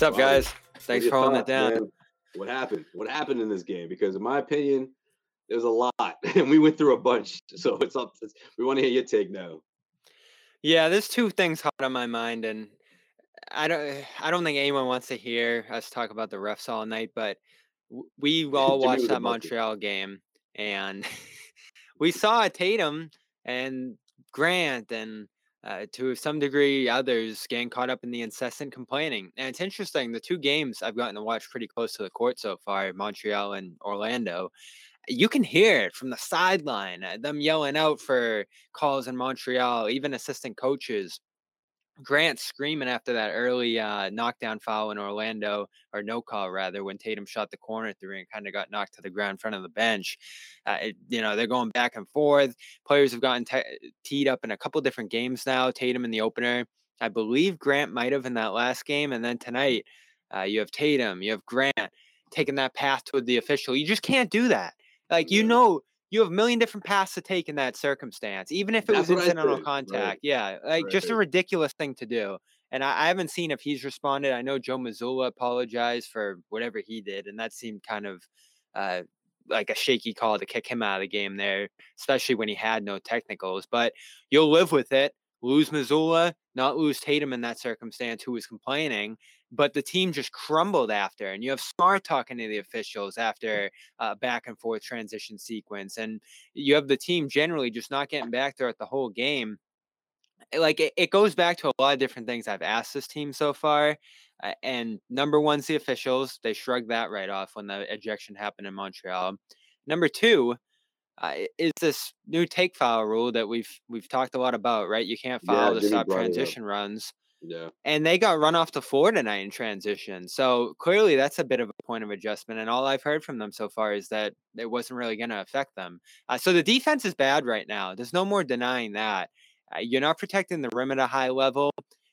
What's up, guys? Thanks for holding it down. Man? What happened? What happened in this game? Because in my opinion, there's a lot, and we went through a bunch. So it's up. It's, we want to hear your take now. Yeah, there's two things hot on my mind, and I don't. I don't think anyone wants to hear us talk about the refs all night. But we all watched that Montreal game, and we saw Tatum and Grant and uh, to some degree others getting caught up in the incessant complaining. And it's interesting, the two games I've gotten to watch pretty close to the court so far, Montreal and Orlando, you can hear it from the sideline, uh, them yelling out for calls in Montreal, even assistant coaches Grant screaming after that early uh, knockdown foul in Orlando, or no call rather, when Tatum shot the corner three and kind of got knocked to the ground in front of the bench. Uh, it, you know, they're going back and forth. Players have gotten teed up in a couple different games now. Tatum in the opener. I believe Grant might have in that last game. And then tonight, uh, you have Tatum, you have Grant taking that path toward the official. You just can't do that. Like, you know, you have a million different paths to take in that circumstance, even if it That's was incidental contact. Right. Yeah, like right. just a ridiculous thing to do. And I, I, haven't seen if he's responded. I know Joe Mazzulla apologized for whatever he did, and that seemed kind of uh, like a shaky call to kick him out of the game there, especially when he had no technicals. But you'll live with it. Lose Mazzulla, not lose Tatum in that circumstance, who was complaining, but the team just crumbled after. And you have Smart talking to the officials after uh, back and forth transition sequence, and you have the team generally just not getting back there at the whole game. Eh, like it, it goes back to a lot of different things I've asked this team so far. Uh, and number one's the officials. They shrugged that right off when the ejection happened in Montreal. Number two, uh, is this new take foul rule that we've we've talked a lot about, right? You can't foul yeah, to stop transition runs. Yeah. And they got run off the floor tonight in transition. So clearly that's a bit of a point of adjustment. And all I've heard from them so far is that it wasn't really going to affect them. Uh, so the defense is bad right now. There's no more denying that. Uh, you're not protecting the rim at a high level.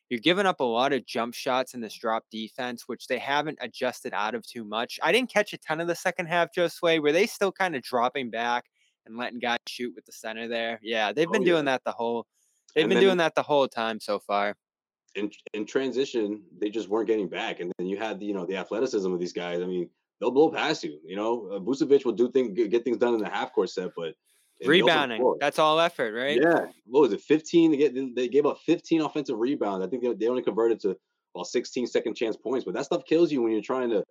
You're giving up a lot of jump shots in this drop defense, which they haven't adjusted out of too much. I didn't catch a ton of the second half, Josue. Were they still kind of dropping back and letting guys shoot with the center there? Yeah, they've been oh, yeah. doing that the whole. They've and been doing that the whole time so far in in transition, they just weren't getting back. And then you had the, you know the athleticism of these guys. I mean, they'll blow past you. You know, uh, Vucevic will do things get things done in the half court set, but rebounding that's all effort, right? Yeah. What was it? Fifteen. They get they gave up fifteen offensive rebounds. I think they, they only converted to well 16 second chance points, but that stuff kills you when you're trying to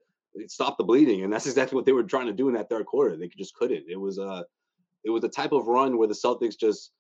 stop the bleeding, and that's exactly what they were trying to do in that third quarter. They just couldn't. It was uh it was a type of run where the Celtics just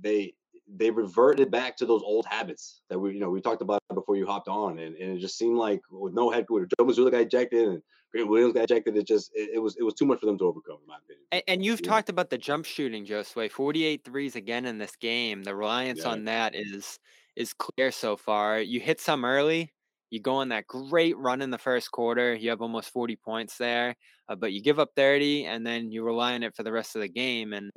they they reverted back to those old habits that we, you know, we talked about before you hopped on, and, and it just seemed like with no head coach, Joe Mazzulla got ejected and Grant Williams got ejected. It just it, it, was it was too much for them to overcome, in my opinion. And, and you've yeah. talked about the jump shooting, Josue. 48 threes again in this game. The reliance yeah. on that is is clear so far. You hit some early. You go on that great run in the first quarter. You have almost 40 points there, uh, but you give up 30, and then you rely on it for the rest of the game. And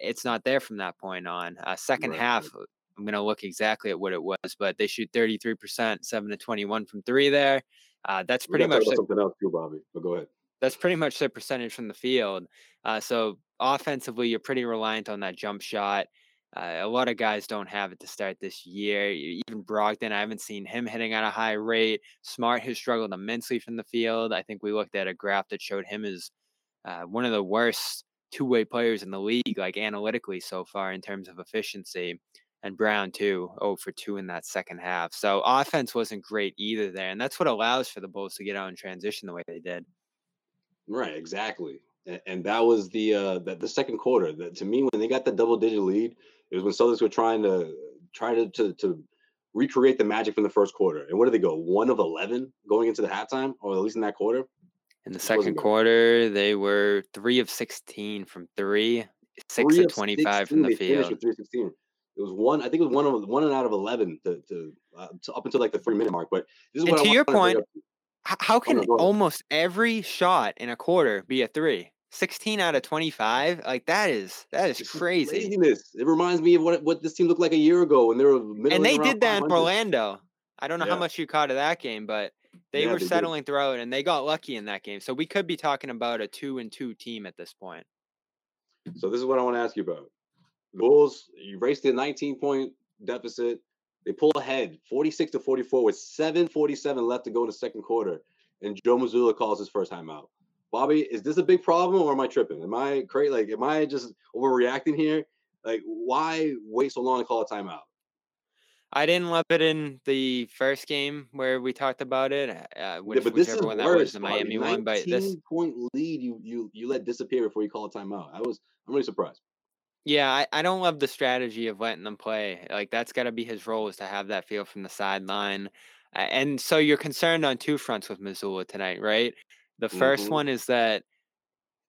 it's not there from that point on. Uh, second right. half, uh, I'm going to look exactly at what it was, but they shoot 33%, 7 to 21 from three there. Uh, that's pretty much the, something else too, Bobby. But go ahead. That's pretty much their percentage from the field. Uh, so offensively, you're pretty reliant on that jump shot. Uh, a lot of guys don't have it to start this year. Even Brogdon, I haven't seen him hitting at a high rate. Smart has struggled immensely from the field. I think we looked at a graph that showed him as uh, one of the worst two way players in the league, like analytically so far in terms of efficiency. And Brown too, oh for two in that second half. So offense wasn't great either there, and that's what allows for the Bulls to get out in transition the way they did. Right, exactly, and, and that was the uh the, the second quarter. That to me, when they got the double digit lead, it was when Celtics were trying to try to, to to recreate the magic from the first quarter. And what did they go? One of eleven going into the halftime, or at least in that quarter. In the second quarter, they were three of 16 from three, six three of 25 from the field. Three sixteen. It was one. I think it was one of one and out of eleven to, to, uh, to up until like the three minute mark. But this is and what to I your point, to how can oh, almost every shot in a quarter be a three? 16 out of 25 like that is that is crazy craziness. it reminds me of what what this team looked like a year ago when they were and they did that in orlando i don't know yeah. how much you caught of that game but they yeah, were they settling did. throughout, and they got lucky in that game. So we could be talking about a two and two team at this point. So this is what I want to ask you about. Bulls, you raced a 19 point deficit. They pull ahead 46 to 44 with 747 left to go in the second quarter. And Joe Mazzulla calls his first timeout. Bobby, is this a big problem or am I tripping? Am I crazy? Like, am I just overreacting here? Like, why wait so long to call a timeout? I didn't love it in the first game where we talked about it. Uh, which, yeah, but this is one worse, that was the Miami one. But this point lead, you you you let disappear before you call a timeout. I was I'm really surprised. Yeah, I, I don't love the strategy of letting them play. Like that's got to be his role is to have that feel from the sideline. And so you're concerned on two fronts with Mazzulla tonight, right? The 1st mm-hmm. one is that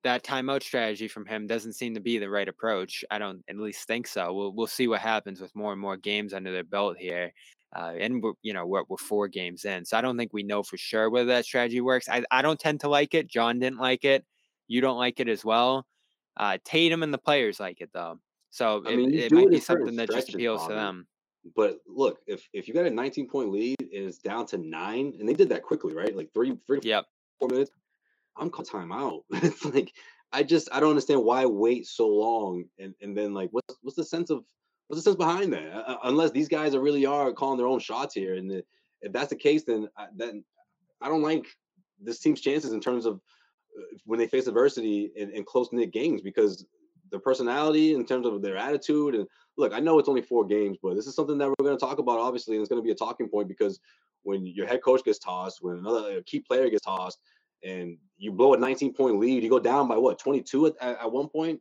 that timeout strategy from him doesn't seem to be the right approach. I don't at least think so. We'll we'll see what happens with more and more games under their belt here. Uh, and we're, you know we're, we're four games in, so I don't think we know for sure whether that strategy works. I, I don't tend to like it. John didn't like it. You don't like it as well. Uh, Tatum and the players like it though, so I mean, it, it might be something that just appeals to them. But look, if if you got a 19 point lead and it's down to nine, and they did that quickly, right? Like three, three, yep. four minutes. I'm called timeout. it's like I just I don't understand why wait so long and and then like what's what's the sense of what's the sense behind that? Uh, unless these guys are really are calling their own shots here, and the, if that's the case, then I, then I don't like this team's chances in terms of uh, when they face adversity in, in close knit games because their personality, in terms of their attitude, and look, I know it's only four games, but this is something that we're going to talk about obviously, and it's going to be a talking point because when your head coach gets tossed, when another key player gets tossed, and you blow a 19 point lead, you go down by what 22 at, at, one point,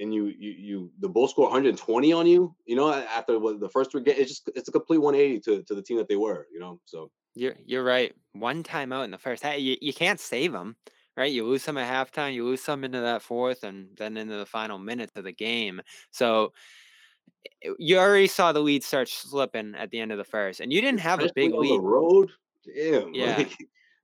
and you you you the Bulls score 120 on you. You know, after the first three games, it's just it's a complete 180 to, to the team that they were. You know, so you're you're right. One timeout in the first half, you, you can't save them. Right, you lose some at halftime, you lose some into that fourth, and then into the final minutes of the game. So you already saw the lead start slipping at the end of the first, and you didn't have Especially a big lead. road, damn. Yeah, like,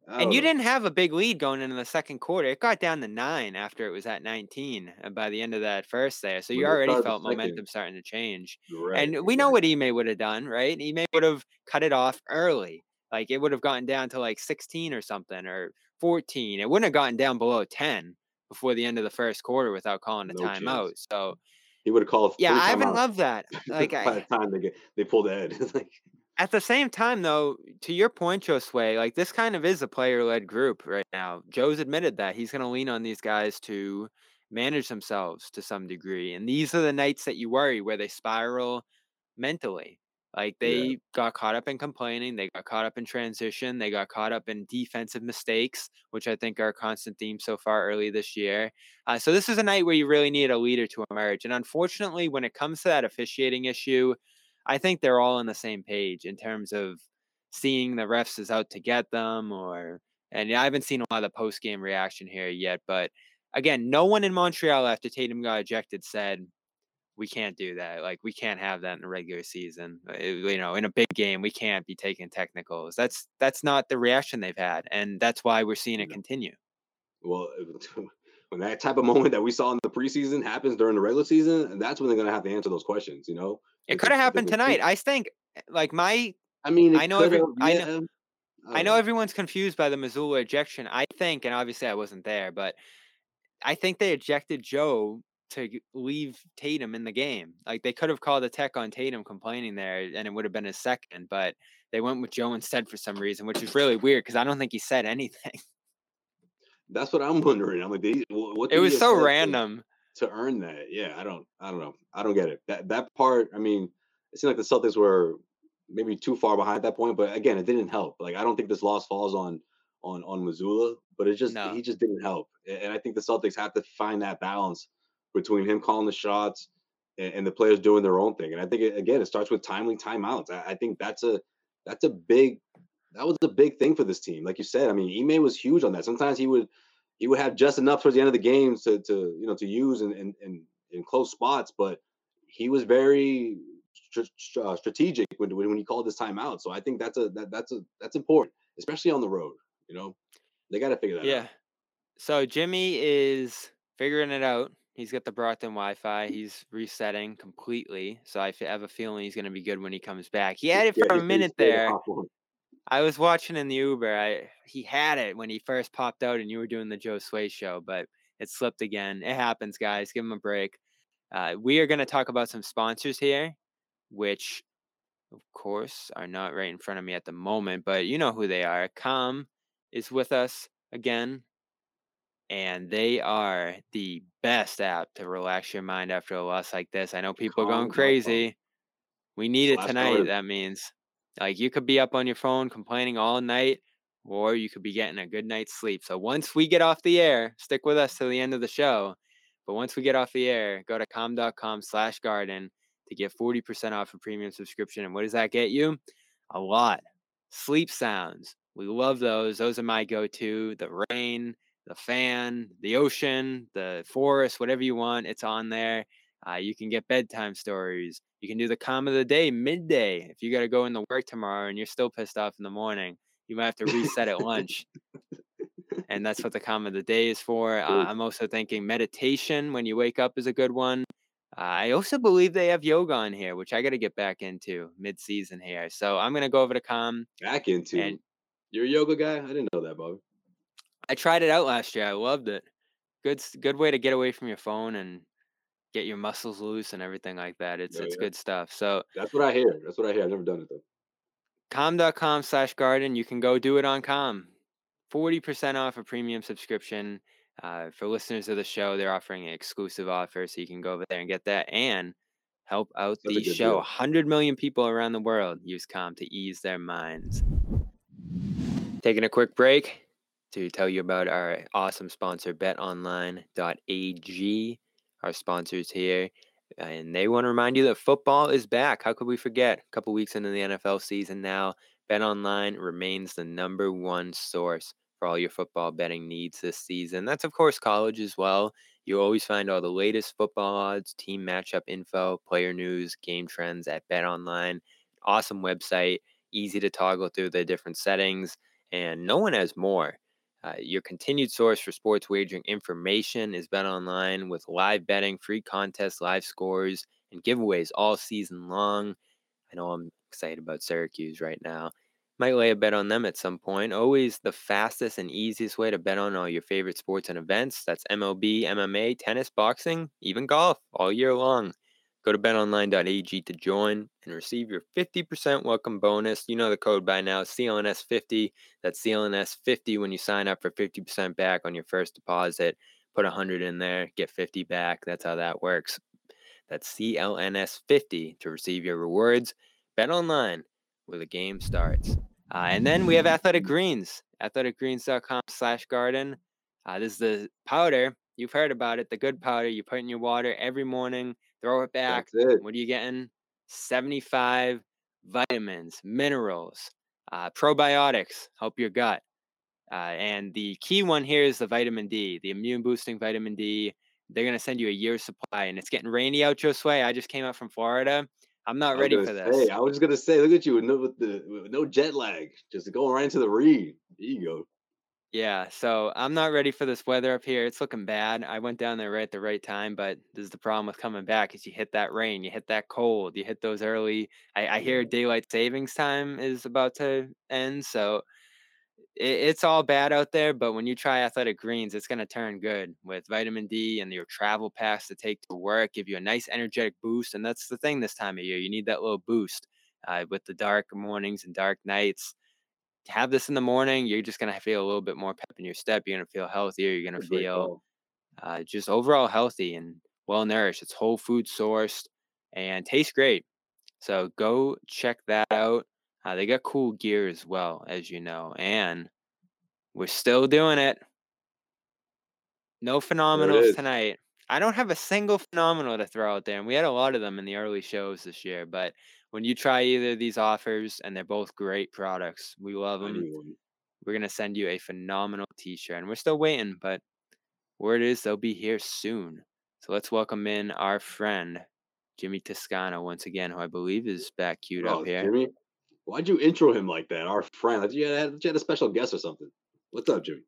and you didn't have a big lead going into the second quarter. It got down to nine after it was at 19 uh, by the end of that first there. So you already felt momentum starting to change. Right, and we know what Ime would have done, right? Ime would have cut it off early. Like it would have gotten down to like 16 or something or 14. It wouldn't have gotten down below 10 before the end of the first quarter without calling a no timeout. Chance. So he would have called. Yeah, I haven't loved that. Like by I, the time they get they pulled the like at the same time, though, to your point, Josue, like this kind of is a player-led group right now. Joe's admitted that he's going to lean on these guys to manage themselves to some degree, and these are the nights that you worry where they spiral mentally. Like they yeah. got caught up in complaining, they got caught up in transition, they got caught up in defensive mistakes, which I think are a constant theme so far early this year. Uh, so this is a night where you really need a leader to emerge, and unfortunately, when it comes to that officiating issue I think they're all on the same page in terms of seeing the refs is out to get them or and I haven't seen a lot of the post game reaction here yet, but again, no one in Montreal after Tatum got ejected said we can't do that. Like we can't have that in the regular season. Uh, you know, in a big game, we can't be taking technicals. That's that's not the reaction they've had, and that's why we're seeing it continue. Well, when that type of moment that we saw in the preseason happens during the regular season, that's when they're going to have to answer those questions. You know, it could have happened tonight. I think, like my, I mean, I know every. I um, uh, know, I know everyone's confused by the Mazzulla ejection. I think, and obviously I wasn't there, but I think they ejected Joe to leave Tatum in the game. Like they could have called a tech on Tatum complaining there, and it would have been a second, but they went with Joe instead for some reason, which is really weird because I don't think he said anything. That's what I'm wondering. I'm like, they, what? It was so random to earn that. Yeah, I don't, I don't know. I don't get it. That that part. I mean, it seemed like the Celtics were maybe too far behind at that point, but again, it didn't help. Like I don't think this loss falls on on on Mazzulla, but it just no. he just didn't help. And I think the Celtics have to find that balance between him calling the shots and, and the players doing their own thing. And I think it, again, it starts with timely timeouts. I, I think that's a that's a big that was a big thing for this team. Like you said, I mean, Ime was huge on that. Sometimes he would he would have just enough towards the end of the games to to you know to use in in, in, in close spots, but he was very uh, strategic when, when he called this timeout. So I think that's a that, that's a that's important, especially on the road. You know, they got to figure that yeah. out. Yeah. So Jimmy is figuring it out. He's got the Brockton Wi-Fi. He's resetting completely. So I have a feeling he's going to be good when he comes back. He had it for yeah, a minute there. I was watching in the Uber. I he had it when he first popped out, and you were doing the Josue show, but it slipped again. It happens, guys. Give him a break. Uh, we are going to talk about some sponsors here, which of course, are not right in front of me at the moment, but you know who they are. Calm is with us again, and they are the best app to relax your mind after a loss like this. I know people are going crazy. We need it tonight. That means like you could be up on your phone complaining all night, or you could be getting a good night's sleep. So once we get off the air, stick with us to the end of the show. But once we get off the air, go to calm.com slash garden to get 40% off a premium subscription. And what does that get you? A lot. Sleep sounds. We love those. Those are my go to. The rain, the fan, the ocean, the forest, whatever you want, it's on there. Uh, you can get bedtime stories. You can do the calm of the day midday. If you got to go into work tomorrow and you're still pissed off in the morning, you might have to reset at lunch. and that's what the calm of the day is for. Uh, I'm also thinking meditation when you wake up is a good one. Uh, I also believe they have yoga on here, which I got to get back into mid season here. So I'm going to go over to Calm. Back into? And You're a yoga guy? I didn't know that, Bob. I tried it out last year. I loved it. Good, good way to get away from your phone and get your muscles loose and everything like that. It's yeah, it's yeah. good stuff. So that's what I hear. That's what I hear. I've never done it though. Calm.Calm slash garden. You can go do it on Calm. 40% off a premium subscription. Uh, for listeners of the show, they're offering an exclusive offer, so you can go over there and get that and help out That's the show. Deal. 100 million people around the world use com to ease their minds. Taking a quick break to tell you about our awesome sponsor, betonline.ag, our sponsors here. And they want to remind you that football is back. How could we forget? A couple weeks into the NFL season now, Bet Online remains the number one source for all your football betting needs this season. That's, of course, college as well. You always find all the latest football odds, team matchup info, player news, game trends at Bet Online. Awesome website, easy to toggle through the different settings, and no one has more. Uh, your continued source for sports wagering information is Bet Online with live betting, free contests, live scores, and giveaways all season long. I know I'm excited about Syracuse right now. Might lay a bet on them at some point. Always the fastest and easiest way to bet on all your favorite sports and events. That's MLB, MMA, tennis, boxing, even golf all year long. Go to betonline.ag to join and receive your 50% welcome bonus. You know the code by now, CLNS50. That's CLNS50 when you sign up for 50% back on your first deposit. Put 100 in there, get 50 back. That's how that works. That's CLNS50 to receive your rewards. Bet online where the game starts. Uh, and then we have Athletic Greens, athleticgreens.com slash garden. Uh, this is the powder. You've heard about it, the good powder you put in your water every morning throw it back. It. What are you getting? 75 vitamins, minerals, uh, probiotics, help your gut. Uh, and the key one here is the vitamin D, the immune boosting vitamin D. They're going to send you a year's supply, and it's getting rainy out your Josue. I just came out from Florida. I'm not ready for this. Hey, I was just gonna say, look at you with no, with the, with no jet lag, just going right into the read. There you go. Yeah, so I'm not ready for this weather up here. It's looking bad. I went down there right at the right time, but this is the problem with coming back is you hit that rain, you hit that cold, you hit those early. I, I hear daylight savings time is about to end, so it, it's all bad out there. But when you try Athletic Greens, it's gonna turn good with vitamin D and your travel pass to take to work, give you a nice energetic boost, and that's the thing this time of year. You need that little boost uh, with the dark mornings and dark nights have this in the morning, you're just gonna feel a little bit more pep in your step. You're gonna feel healthier. You're gonna feel uh, just overall healthy and well nourished. It's whole food sourced and tastes great. So go check that out. Uh, they got cool gear as well, as you know, and we're still doing it. No phenomenals tonight. I don't have a single phenomenal to throw out there, and we had a lot of them in the early shows this year. But when you try either of these offers, and they're both great products, we love them. We're gonna send you a phenomenal T-shirt, and we're still waiting, but word is they'll be here soon. So let's welcome in our friend Jimmy Toscano once again, who I believe is back queued oh, up here. Jimmy, why'd you intro him like that? Our friend, you had, you had a special guest or something. What's up, Jimmy?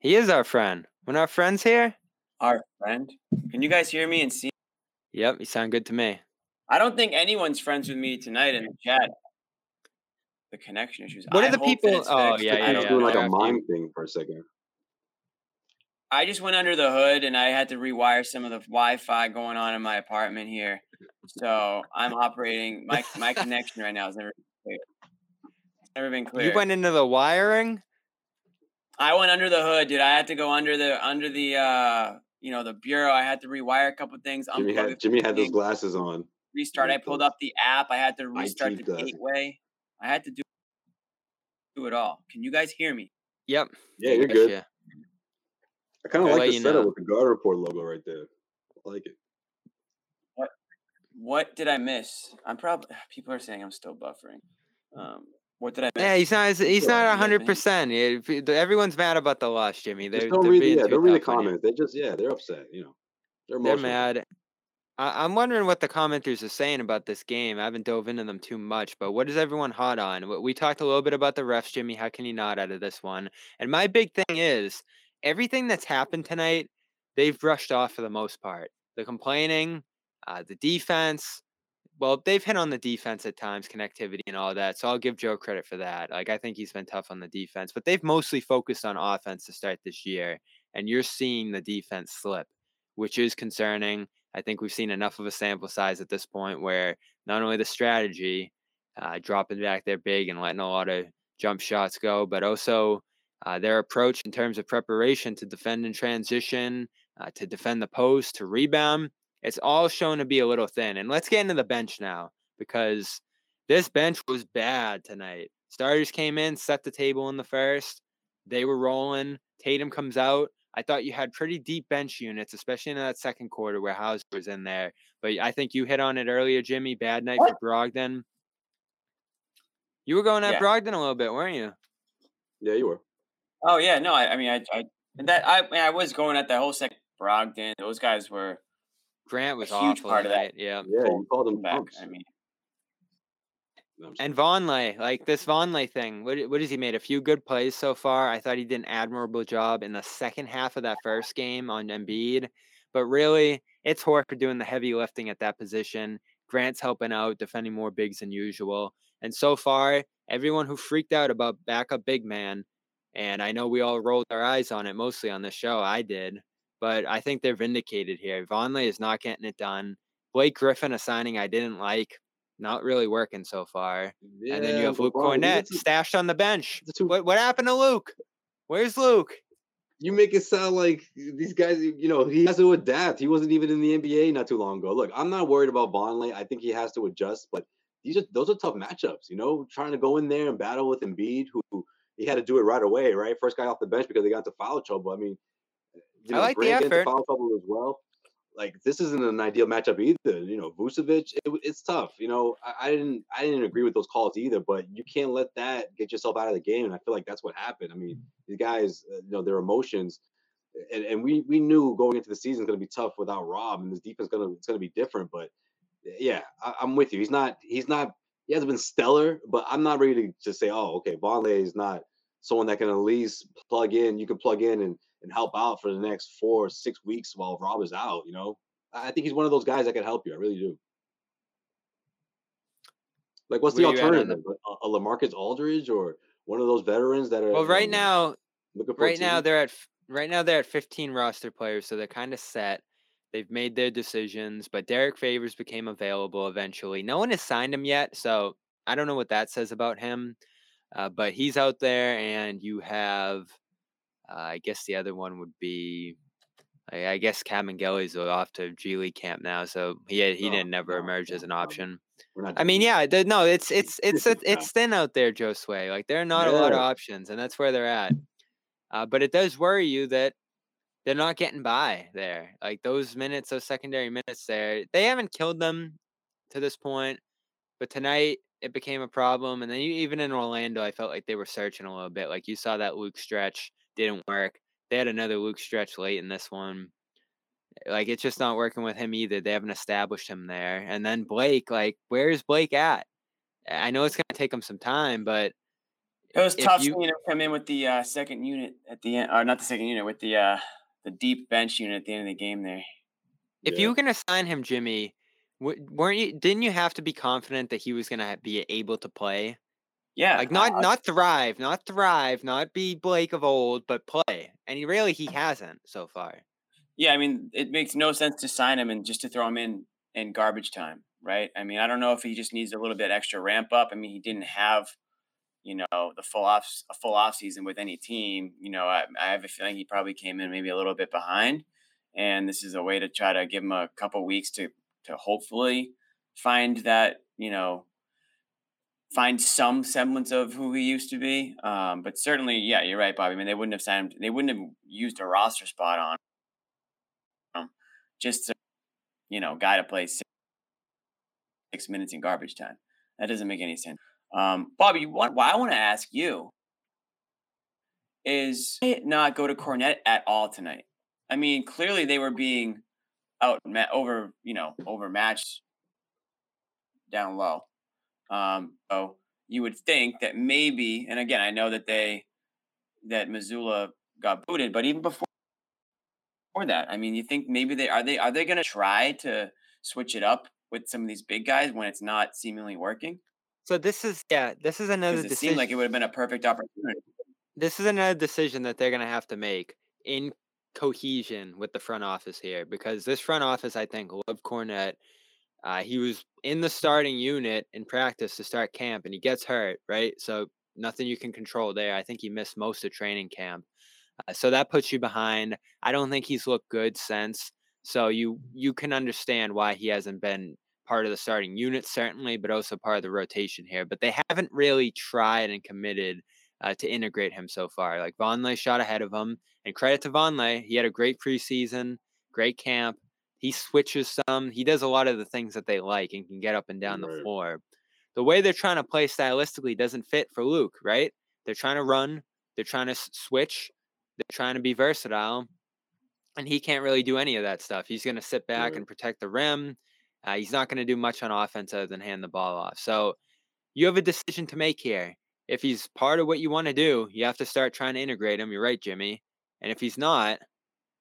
He is our friend. When our friend's here, our friend. Can you guys hear me and see? Yep, you sound good to me. I don't think anyone's friends with me tonight in the chat. The connection issues. What are the people? Oh yeah, yeah, yeah. Doing like a mime thing for a second. I just went under the hood and I had to rewire some of the Wi-Fi going on in my apartment here. So I'm operating my my connection right now is never clear. Never been clear. You went into the wiring. I went under the hood, dude. I had to go under the under the uh you know the bureau. I had to rewire a couple things. Jimmy had Jimmy had those glasses on. Restart. I pulled up the app. I had to restart the glasses. gateway. I had to do do it all. Can you guys hear me? Yep. Yeah, you're good. Yeah. I kind of like the setup know. with the Garden Report logo right there. I like it. What What did I miss? I'm probably people are saying I'm still buffering. Um, what did I miss? Yeah, he's not. He's not hundred percent. Everyone's mad about the loss, Jimmy. They're, don't they're read, yeah, don't read the comments. They just yeah, they're upset. You know, they're, they're mad. I, am wondering what the commenters are saying about this game. I haven't dove into them too much, but what is everyone hot on? We talked a little bit about the refs, Jimmy. How can you not out of this one? And my big thing is everything that's happened tonight, they've brushed off for the most part. The complaining, uh, the defense. Well, they've hit on the defense at times, connectivity and all that. So I'll give Joe credit for that. Like I think he's been tough on the defense, but they've mostly focused on offense to start this year. And you're seeing the defense slip, which is concerning. I think we've seen enough of a sample size at this point where not only the strategy, uh, dropping back there big and letting a lot of jump shots go, but also uh, their approach in terms of preparation to defend in transition, uh, to defend the post, to rebound, it's all shown to be a little thin. And let's get into the bench now because this bench was bad tonight. Starters came in, set the table in the first. They were rolling. Tatum comes out. I thought you had pretty deep bench units, especially in that second quarter where Hauser was in there. But I think you hit on it earlier, Jimmy. Bad night what? for Brogdon. You were going at yeah. Brogdon a little bit, weren't you? Yeah, you were. Oh yeah, no, I, I mean, I, I that I, I was going at the whole second. Brogdon, those guys were. Grant was a huge part of that. Yeah, yeah, you called him back. I mean, and Vonleh, like this Vonleh thing, what what has he made? A few good plays so far. I thought he did an admirable job in the second half of that first game on Embiid, but really, it's Horford doing the heavy lifting at that position. Grant's helping out, defending more bigs than usual. And so far, everyone who freaked out about backup big man and I know we all rolled our eyes on it mostly on the show. I did. But I think they're vindicated here. Vonleh is not getting it done. Blake Griffin, a signing I didn't like, not really working so far. Yeah, and then you have Luke Kornet stashed on the bench. What what happened to Luke? Where's Luke? You make it sound like these guys, you know, he has to adapt. He wasn't even in the NBA not too long ago. Look, I'm not worried about Vonleh. I think he has to adjust, but these are those are tough matchups, you know, trying to go in there and battle with Embiid, who he had to do it right away, right? First guy off the bench because they got into foul trouble. I mean, you know, I like the effort. Foul trouble as well. Like this isn't an ideal matchup either. You know, Vucevic, it, it's tough. You know, I, I, didn't, I didn't agree with those calls either. But you can't let that get yourself out of the game. And I feel like that's what happened. I mean, these guys, uh, you know, their emotions, and, and we we knew going into the season is going to be tough without Rob, and this defense going to it's going to be different. But yeah, I, I'm with you. He's not, he's not he hasn't been stellar, but I'm not ready to just say, oh, okay, Vonleh is not someone that can at least plug in. You can plug in and, and help out for the next four or six weeks while Rob is out. You know, I think he's one of those guys that can help you. I really do. Like, what's the alternative? A, a Lamarcus Aldridge or one of those veterans that are well right um, now. Right now they're at right now they're at 15 roster players, so they're kind of set. They've made their decisions, but Derrick Favors became available eventually. No one has signed him yet, so I don't know what that says about him. Uh, but he's out there, and you have, uh, I guess the other one would be, I, I guess Kabengele's off to G League camp now, so he he didn't never emerge as an option. I mean, yeah, no, it's it's it's it's, it's thin out there, Josue. Like there are not yeah. a lot of options, and that's where they're at. Uh, but it does worry you that they're not getting by there. Like those minutes, those secondary minutes there, they haven't killed them to this point. But tonight, it became a problem. And then you, even in Orlando, I felt like they were searching a little bit. Like you saw that Luke stretch didn't work. They had another Luke stretch late in this one. Like it's just not working with him either. They haven't established him there. And then Blake, like, where is Blake at? I know it's gonna take him some time, but it was tough you, seeing him come in with the uh, second unit at the end, or not the second unit, with the uh, the deep bench unit at the end of the game there. If yeah. you can assign him Jimmy, weren't you? Didn't you have to be confident that he was going to be able to play? Yeah, Like not uh, not thrive, not thrive, not be Blake of old, but play. And he really he hasn't so far. yeah. I mean, it makes no sense to sign him and just to throw him in in garbage time, right? I mean, I don't know if he just needs a little bit extra ramp up. I mean, he didn't have, you know, the full off a full off season with any team. You know, I, I have a feeling he probably came in maybe a little bit behind, and this is a way to try to give him a couple weeks to to hopefully find that you know find some semblance of who he used to be. Um, but certainly, yeah, you're right, Bobby. I mean, they wouldn't have signed. They wouldn't have used a roster spot on him just to, you know, guy to play six, six minutes in garbage time. That doesn't make any sense. Um, Bobby, what, what I want to ask you is not go to Kornet at all tonight. I mean, clearly they were being out over, you know, overmatched down low. Um, so you would think that maybe, and again, I know that they that Mazzulla got booted, but even before before that, I mean, you think maybe they are they are they going to try to switch it up with some of these big guys when it's not seemingly working? So this is yeah, this is another it decision. seemed like it would have been a perfect opportunity. this is another decision that they're going to have to make in cohesion with the front office here because this front office, I think, loved Kornet. Uh, he was in the starting unit in practice to start camp and he gets hurt, right? So nothing you can control there. I think he missed most of training camp. Uh, so that puts you behind. I don't think he's looked good since. So you you can understand why he hasn't been part of the starting unit certainly, but also part of the rotation here. But they haven't really tried and committed uh, to integrate him so far. Like Vonleh shot ahead of him, and credit to Vonleh, he had a great preseason, great camp. He switches some. He does a lot of the things that they like and can get up and down the floor. The way they're trying to play stylistically doesn't fit for Luke, right? They're trying to run. They're trying to switch. They're trying to be versatile, and he can't really do any of that stuff. He's going to sit back Right. and protect the rim. Uh, he's not going to do much on offense other than hand the ball off. So you have a decision to make here. If he's part of what you want to do, you have to start trying to integrate him. You're right, Jimmy. And if he's not,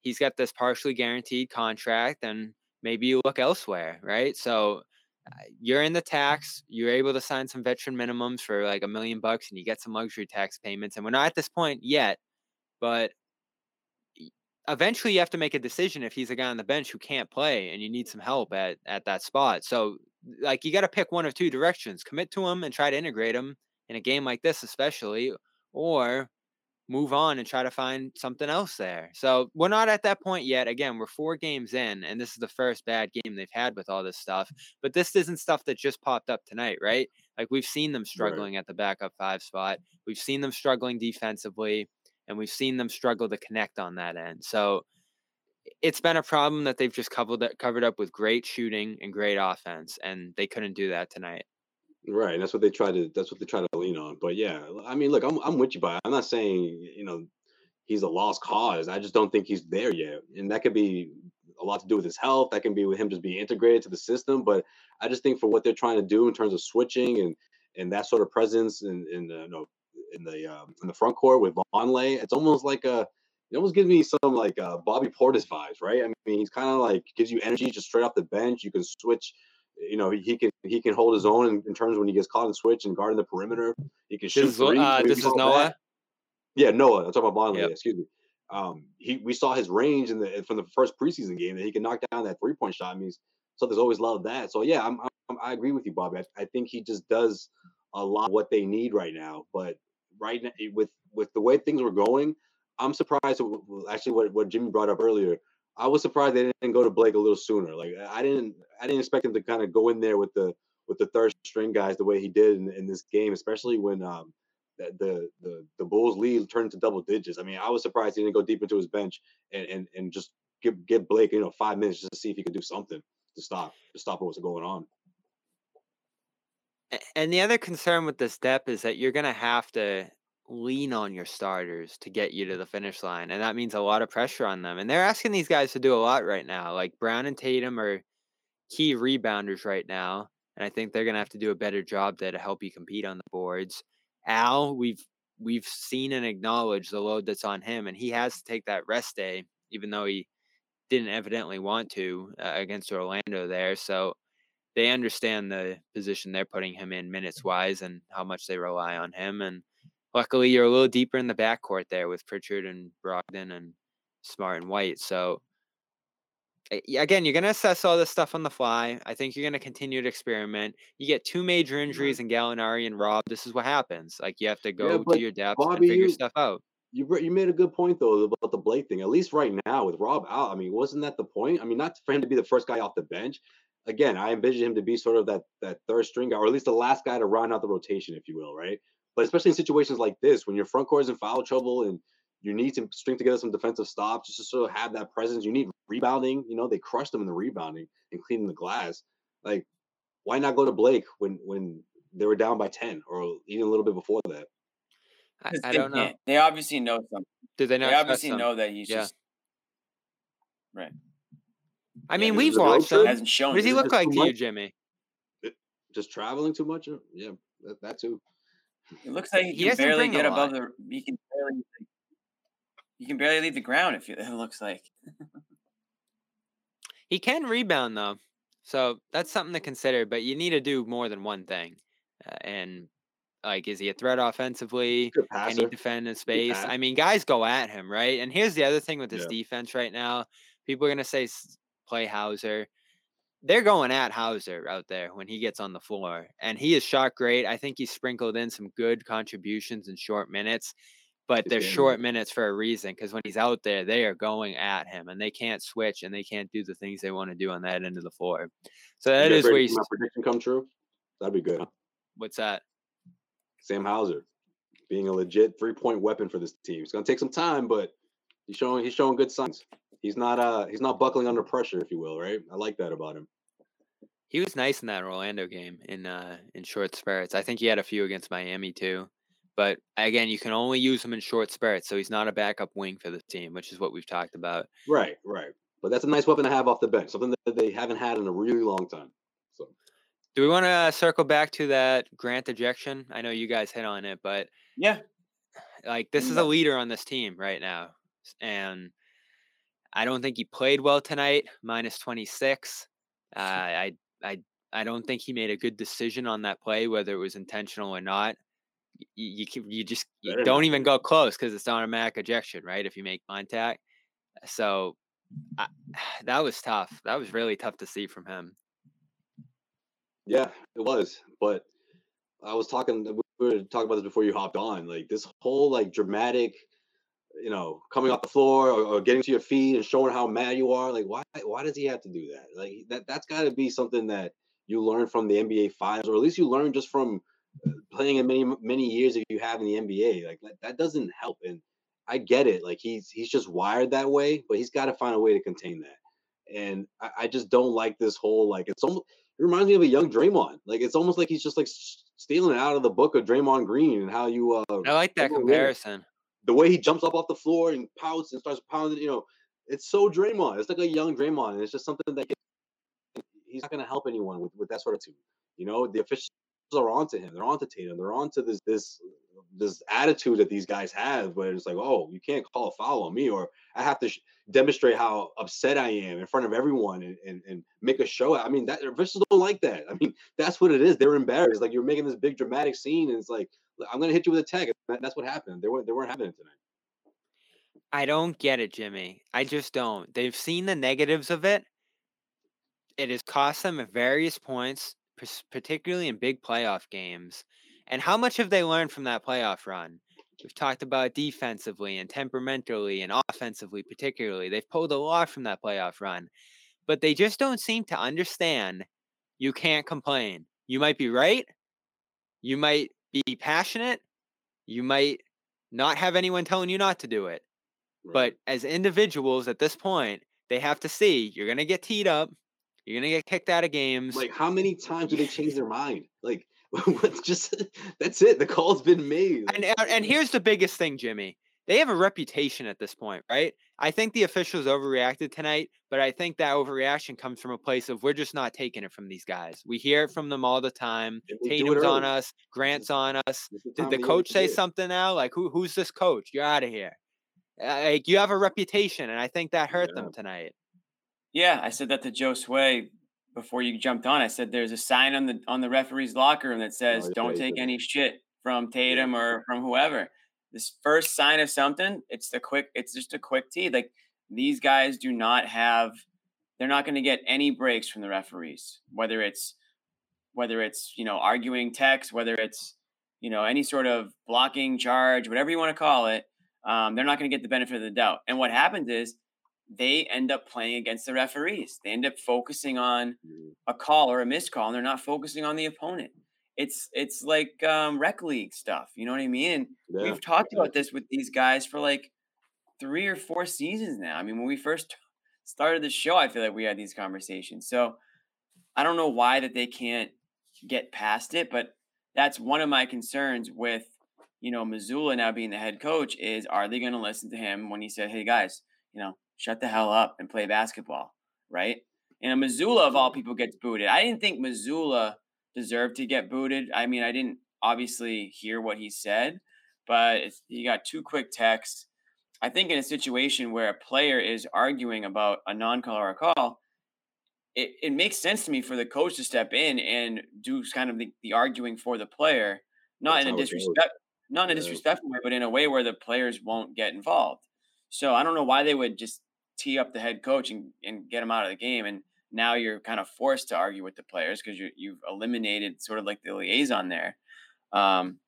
he's got this partially guaranteed contract, and maybe you look elsewhere, right? So uh, you're in the tax. You're able to sign some veteran minimums for like a million bucks, and you get some luxury tax payments. And we're not at this point yet, but eventually you have to make a decision if he's a guy on the bench who can't play and you need some help at at that spot. So like you got to pick one of two directions: commit to him and try to integrate him in a game like this, especially, or move on and try to find something else there. So we're not at that point yet. Again, we're four games in, and this is the first bad game they've had with all this stuff. But this isn't stuff that just popped up tonight, right? Like we've seen them struggling at the backup five spot. We've seen them struggling defensively, and we've seen them struggle to connect on that end. So it's been a problem that they've just covered covered up with great shooting and great offense, and they couldn't do that tonight. Right, that's what they try to that's what they try to lean on. But yeah, I mean, look, I'm I'm with you, but I'm not saying you know he's a lost cause. I just don't think he's there yet, and that could be a lot to do with his health. That can be with him just being integrated to the system. But I just think for what they're trying to do in terms of switching and and that sort of presence in in the you know, in the um, in the front court with Vonleh, it's almost like a it almost gives me some like uh, Bobby Portis vibes, right? I mean, he's kind of like gives you energy just straight off the bench. You can switch you know, he, he can he can hold his own in, in terms when he gets caught in switch and guarding the perimeter. He can shoot This is Lo- threes. uh, this is Noah. that. Yeah, Noah. I'm talking about Vonleh. Yep. Excuse me. Um, he we saw his range in the from the first preseason game that he can knock down that three point shot. I mean, so there's always loved that. So yeah, I'm, I'm I agree with you, Bobby. I, I think he just does a lot of what they need right now. But right now, with with the way things were going, I'm surprised. Actually, what what Jimmy brought up earlier, I was surprised they didn't go to Blake a little sooner. Like I didn't I didn't expect him to kind of go in there with the with the third string guys the way he did in, in this game, especially when um the, the the Bulls lead turned into double digits. I mean, I was surprised he didn't go deep into his bench and and, and just give give Blake you know five minutes just to see if he could do something to stop to stop what was going on. And the other concern with this depth is that you're going to have to lean on your starters to get you to the finish line. And that means a lot of pressure on them. And they're asking these guys to do a lot right now. Like Brown and Tatum are key rebounders right now. And I think they're going to have to do a better job there to help you compete on the boards. Al, we've we've seen and acknowledged the load that's on him, and he has to take that rest day, even though he didn't evidently want to uh, against Orlando there. So they understand the position they're putting him in minutes wise and how much they rely on him. And luckily, you're a little deeper in the backcourt there with Pritchard and Brogdon and Smart and White. So again, you're going to assess all this stuff on the fly. I think you're going to continue to experiment. You get two major injuries in Gallinari and Rob. This is what happens. Like you have to go yeah, to your depth Bobby, and figure you, stuff out. You you made a good point though about the Blake thing. At least right now with Rob out, I mean, wasn't that the point? I mean, not for him to be the first guy off the bench. Again, I envision him to be sort of that that third string guy, or at least the last guy to round out the rotation, if you will, right? But especially in situations like this, when your front court is in foul trouble and you need to string together some defensive stops just to sort of have that presence. You need rebounding. You know, they crushed them in the rebounding and cleaning the glass. Like, why not go to Blake when when they were down by ten or even a little bit before that? I, I don't know. They obviously know something. Did they not? They obviously know that he's yeah. just right. I mean, yeah, we've watched him. Hasn't shown. What does he look like to much? you, Jimmy? Just traveling too much. Yeah, that, that too. It looks like he, he can barely get above the. He can barely you can barely leave the ground. If it looks like he can rebound though, so that's something to consider. But you need to do more than one thing, uh, and like, is he a threat offensively? Can he defend in space? I mean, guys go at him, right? And here's the other thing with this yeah. defense right now. People are gonna say play Hauser. They're going at Hauser out there when he gets on the floor, and he is shot great. I think he sprinkled in some good contributions in short minutes but they're short minutes for a reason because when he's out there, they are going at him and they can't switch and they can't do the things they want to do on that end of the floor. So that is where you my prediction come true. That'd be good. Uh, what's that? Sam Hauser being a legit three point weapon for this team. It's gonna take some time, but he's showing he's showing good signs. He's not uh he's not buckling under pressure, if you will, right? I like that about him. He was nice in that Orlando game in uh in short spurts. I think he had a few against Miami too. But again, you can only use him in short spurts, so he's not a backup wing for the team, which is what we've talked about. Right, right. But that's a nice weapon to have off the bench, something that they haven't had in a really long time. So, do we want to circle back to that Grant ejection? I know you guys hit on it, but yeah, like this is a leader on this team right now, and I don't think he played well tonight. Minus twenty six. Uh, I I I don't think he made a good decision on that play, whether it was intentional or not you you, you just you don't even go close because it's automatic ejection, right? If you make contact. So I, that was tough. That was really tough to see from him. Yeah, it was. But I was talking. We were talking about this before you hopped on. Like this whole like dramatic, you know, coming off the floor or, or getting to your feet and showing how mad you are. Like why? Why does he have to do that? Like that. That's got to be something that you learn from the NBA finals, or at least you learn just from playing in many many years if you have in the NBA. Like that, that doesn't help. And I get it. Like he's he's just wired that way, but he's got to find a way to contain that. And I, I, just don't like this whole like it's almost it reminds me of a young Draymond. Like it's almost like he's just like stealing it out of the book of Draymond Green and how you. uh I like that comparison. The way he jumps up off the floor and pouts and starts pounding, you know, it's so Draymond. It's like a young Draymond, and it's just something that he's not going to help anyone with, with that sort of tune. You know, the officials are onto him. They're onto Tatum. They're onto this this this attitude that these guys have, where it's like, oh, you can't call a foul on me, or I have to sh- demonstrate how upset I am in front of everyone and, and, and make a show. I mean, that officials don't like that. I mean, that's what it is. They're embarrassed. Like you're making this big dramatic scene, and it's like, I'm gonna hit you with a tag. That's what happened. They weren't they weren't having it tonight. I don't get it, Jimmy. I just don't. They've seen the negatives of it. It has cost them at various points particularly in big playoff games. And how much have they learned from that playoff run? We've talked about defensively and temperamentally and offensively, particularly. They've pulled a lot from that playoff run, but they just don't seem to understand you can't complain. You might be right. You might be passionate. You might not have anyone telling you not to do it. Right. But as individuals at this point, they have to see you're going to get teed up. You're gonna get kicked out of games. Like, how many times do they change their mind? Like, what's just that's it. The call's been made. And and here's the biggest thing, Jimmy. They have a reputation at this point, right? I think the officials overreacted tonight, but I think that overreaction comes from a place of we're just not taking it from these guys. We hear it from them all the time. Tatum's on us, Grant's on us. Did the coach say something now? Like, who who's this coach? You're out of here. Uh, like, you have a reputation, and I think that hurt yeah. them tonight. Yeah, I said that to Josue before you jumped on, I said there's a sign on the on the referee's locker room that Oh, says yeah, "Don't take any shit from Tatum or from whoever." This first sign of something, it's the quick. It's just a quick tee. Like these guys do not have. They're not going to get any breaks from the referees, whether it's whether it's you know arguing text, whether it's you know any sort of blocking charge, whatever you want to call it. Um, they're not going to get the benefit of the doubt. And what happens is they end up playing against the referees. They end up focusing on Mhm. a call or a missed call, and they're not focusing on the opponent. It's it's like um, rec league stuff. You know what I mean? And Yeah, we've talked about this with these guys for like three or four seasons now. I mean, when we first started the show, I feel like we had these conversations. So I don't know why that they can't get past it, but that's one of my concerns with you know Mazzulla now being the head coach is are they going to listen to him when he said, "Hey guys, you know, shut the hell up and play basketball," right? And a Mazzulla of all people gets booted. I didn't think Mazzulla deserved to get booted. I mean, I didn't obviously hear what he said, but he got two quick texts. I think in a situation where a player is arguing about a non-call or a call, it, it makes sense to me for the coach to step in and do kind of the, the arguing for the player, not That's in a how it goes. disrespect, not in a disrespectful way, but in a way where the players won't get involved. So I don't know why they would just tee up the head coach and, and get him out of the game. And now you're kind of forced to argue with the players because you you've eliminated sort of like the liaison there. Um,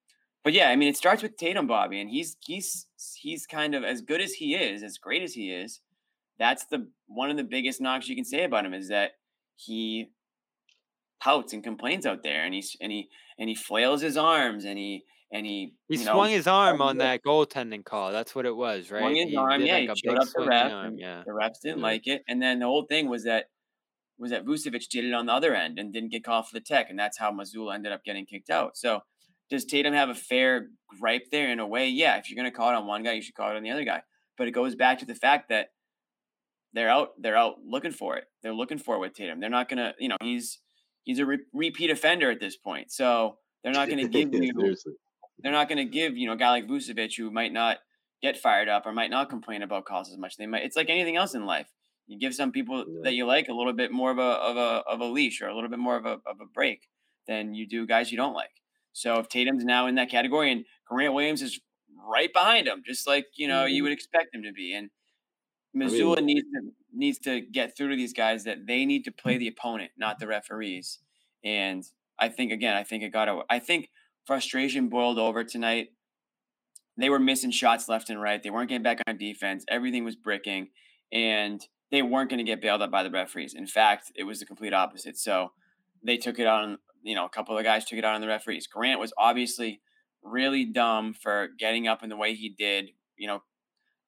but yeah, I mean, it starts with Tatum, Bobby, and he's he's he's kind of as good as he is, as great as he is. That's the one of the biggest knocks you can say about him is that he pouts and complains out there, and he's and he and he flails his arms, and he and he He you know, swung his arm on that goaltending call. That's what it was, right? swung his he arm. Yeah, like he showed up the ref, arm. Yeah. the refs didn't Yeah. like it. And then the whole thing was that was that Vucevic did it on the other end and didn't get called for the tech, and that's how Mazzulla ended up getting kicked out. So does Tatum have a fair gripe there in a way? Yeah, if you're going to call it on one guy, you should call it on the other guy. But it goes back to the fact that they're out they're out looking for it. They're looking for it with Tatum. They're not going to, you know, he's he's a re- repeat offender at this point. So they're not going to give you seriously. they're not going to give you know a guy like Vucevic who might not get fired up or might not complain about calls as much. They might. It's like anything else in life. You give some people Yeah. that you like a little bit more of a of a of a leash or a little bit more of a of a break than you do guys you don't like. So if Tatum's now in that category and Grant Williams is right behind him, just like you know you Mhm. would expect him to be, and Mazzulla needs to needs to get through to these guys that they need to play the opponent, not the referees. And I think again, I think it got. a- I think frustration boiled over tonight. They were missing shots left and right. They weren't getting back on defense. Everything was bricking, and they weren't going to get bailed out by the referees. In fact, it was the complete opposite. So they took it on, you know, a couple of guys took it on the referees. Grant was obviously really dumb for getting up in the way he did. You know,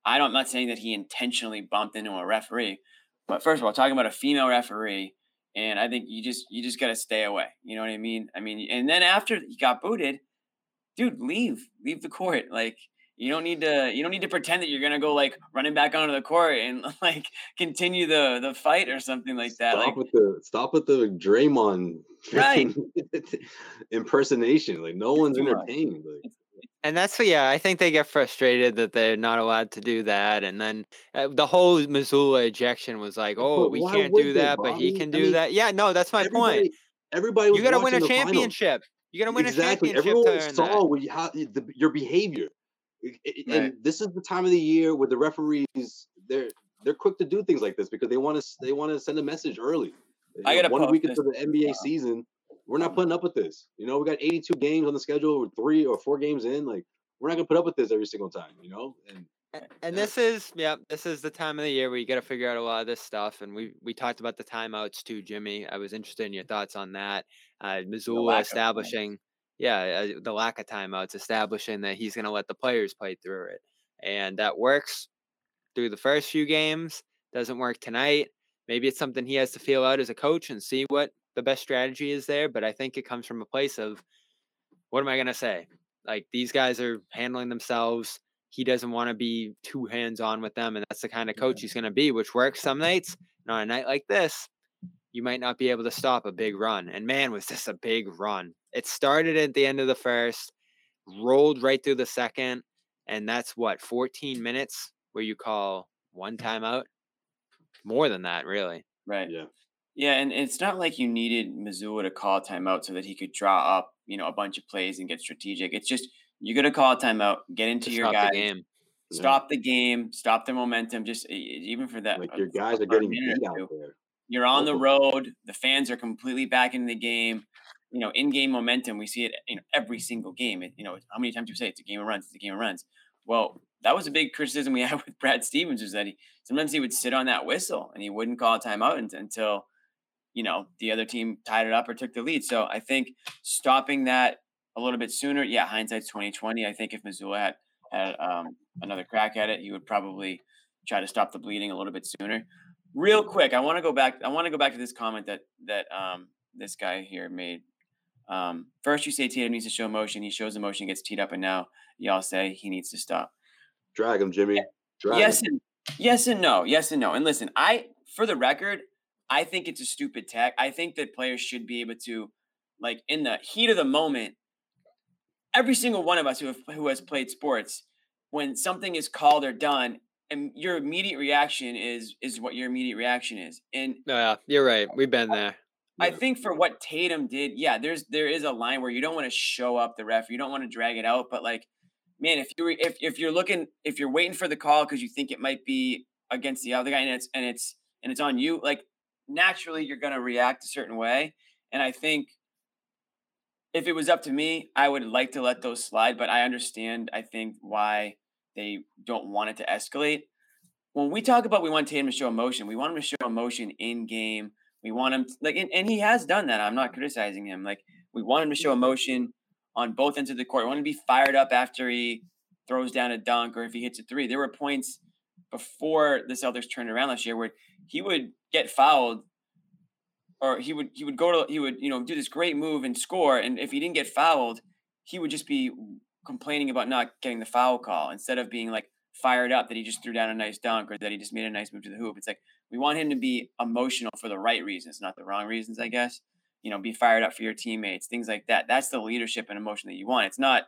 I don't, I'm not saying that he intentionally bumped into a referee, but first of all, talking about a female referee, and I think you just you just got to stay away. You know what I mean? I mean, and then after he got booted, dude, leave, leave the court. Like you don't need to you don't need to pretend that you're gonna go like running back onto the court and like continue the the fight or something like that. Stop Like with the stop with the Draymond Right. impersonation. Like no one's too much. entertained. Like, And that's yeah, I think they get frustrated that they're not allowed to do that, and then uh, the whole Mazzulla ejection was like, oh, But we can't would do they, that, but he Bobby? can I do mean, that. Yeah, no, that's my everybody, point. everybody was You got to win a watching the final. championship. You got to win exactly. a championship Everyone to saw that. what you, how, the, your behavior, I- I- Right. and this is the time of the year where the referees they're they're quick to do things like this because they want to they want to send a message early. I gotta one week this. into the NBA season, we're not putting up with this. You know, we got 82 games on the schedule, we're three or four games in. Like, we're not gonna put up with this every single time. You know, and And Yeah. this is yeah, this is the time of the year where you got to figure out a lot of this stuff. And we we talked about the timeouts too, Jimmy. I was interested in your thoughts on that. Uh, Mazzulla lack of establishing, yeah, uh, the lack of timeouts, establishing that he's going to let the players play through it, and that works through the first few games. Doesn't work tonight. Maybe it's something he has to feel out as a coach and see what the best strategy is there. But I think it comes from a place of what am I going to say? Like these guys are handling themselves. He doesn't want to be too hands on with them. And that's the kind of coach he's going to be, which works some nights. And on a night like this, you might not be able to stop a big run. And man, was this a big run. It started at the end of the first, rolled right through the second. And that's what, 14 minutes where you call one timeout? More than that, really. Right. yeah, Yeah, and it's not like you needed Mazzulla to call a timeout so that he could draw up, you know, a bunch of plays and get strategic. It's just you got to call a timeout, get into your guys, the game. stop yeah. the game, stop the momentum. Just even for that, like your guys are getting beat out there. You're on the road. The fans are completely back in the game. You know, in-game momentum. We see it, you know, every single game. It, you know, how many times do you say it's a game of runs? It's a game of runs. Well, that was a big criticism we had with Brad Stevens was that he sometimes he would sit on that whistle and he wouldn't call a timeout until you know the other team tied it up or took the lead. So I think stopping that a little bit sooner. Yeah, hindsight's twenty twenty. I think if Mazzulla had had um, another crack at it, he would probably try to stop the bleeding a little bit sooner. Real quick, I want to go back. I want to go back to this comment that that um, this guy here made. Um, first, you say Tatum needs to show motion. He shows emotion, gets teed up, and now y'all say he needs to stop. Drag him, Jimmy. Drag yes him. and yes and no. Yes and no. And listen, I for the record, I think it's a stupid tech. I think that players should be able to, like, in the heat of the moment, every single one of us who have, who has played sports, when something is called or done, and your immediate reaction is is what your immediate reaction is. And yeah, you're right. We've been there. I think for what Tatum did, yeah, there's there is a line where you don't want to show up the ref, you don't want to drag it out, but like, man, if you if if you're looking if you're waiting for the call because you think it might be against the other guy and it's and it's and it's on you, like naturally you're gonna react a certain way. And I think if it was up to me, I would like to let those slide, but I understand I think why they don't want it to escalate. When we talk about we want Tatum to show emotion, we want him to show emotion in game we want him to, like, and, and he has done that. I'm not criticizing him. Like, we want him to show emotion on both ends of the court. We want him to be fired up after he throws down a dunk or if he hits a three. There were points before the Celtics turned around last year where he would get fouled or he would he would go to he would you know do this great move and score and if he didn't get fouled he would just be complaining about not getting the foul call instead of being like fired up that he just threw down a nice dunk or that he just made a nice move to the hoop it's like we want him to be emotional for the right reasons, not the wrong reasons, I guess. You know, be fired up for your teammates, things like that. That's the leadership and emotion that you want. It's not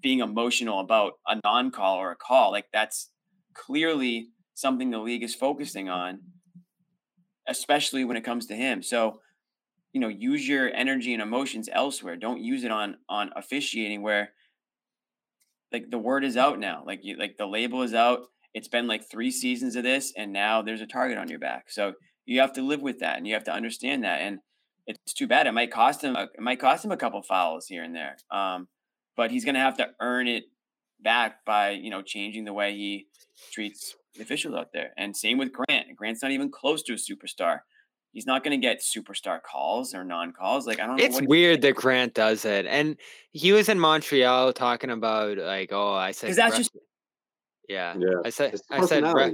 being emotional about a non call or a call. Like, that's clearly something the league is focusing on, especially when it comes to him. So, you know, use your energy and emotions elsewhere. Don't use it on on officiating where like the word is out now. Like you like the label is out it's been like three seasons of this, and now there's a target on your back. So you have to live with that, and you have to understand that. And it's too bad. It might cost him. A, it might cost him a couple fouls here and there. Um, but he's going to have to earn it back by you know changing the way he treats officials out there. And same with Grant. Grant's not even close to a superstar. He's not going to get superstar calls or non calls. Like I don't. It's weird that Grant does it, and he was in Montreal talking about like, oh, I said because that's just yeah. Yeah. I said I said ref,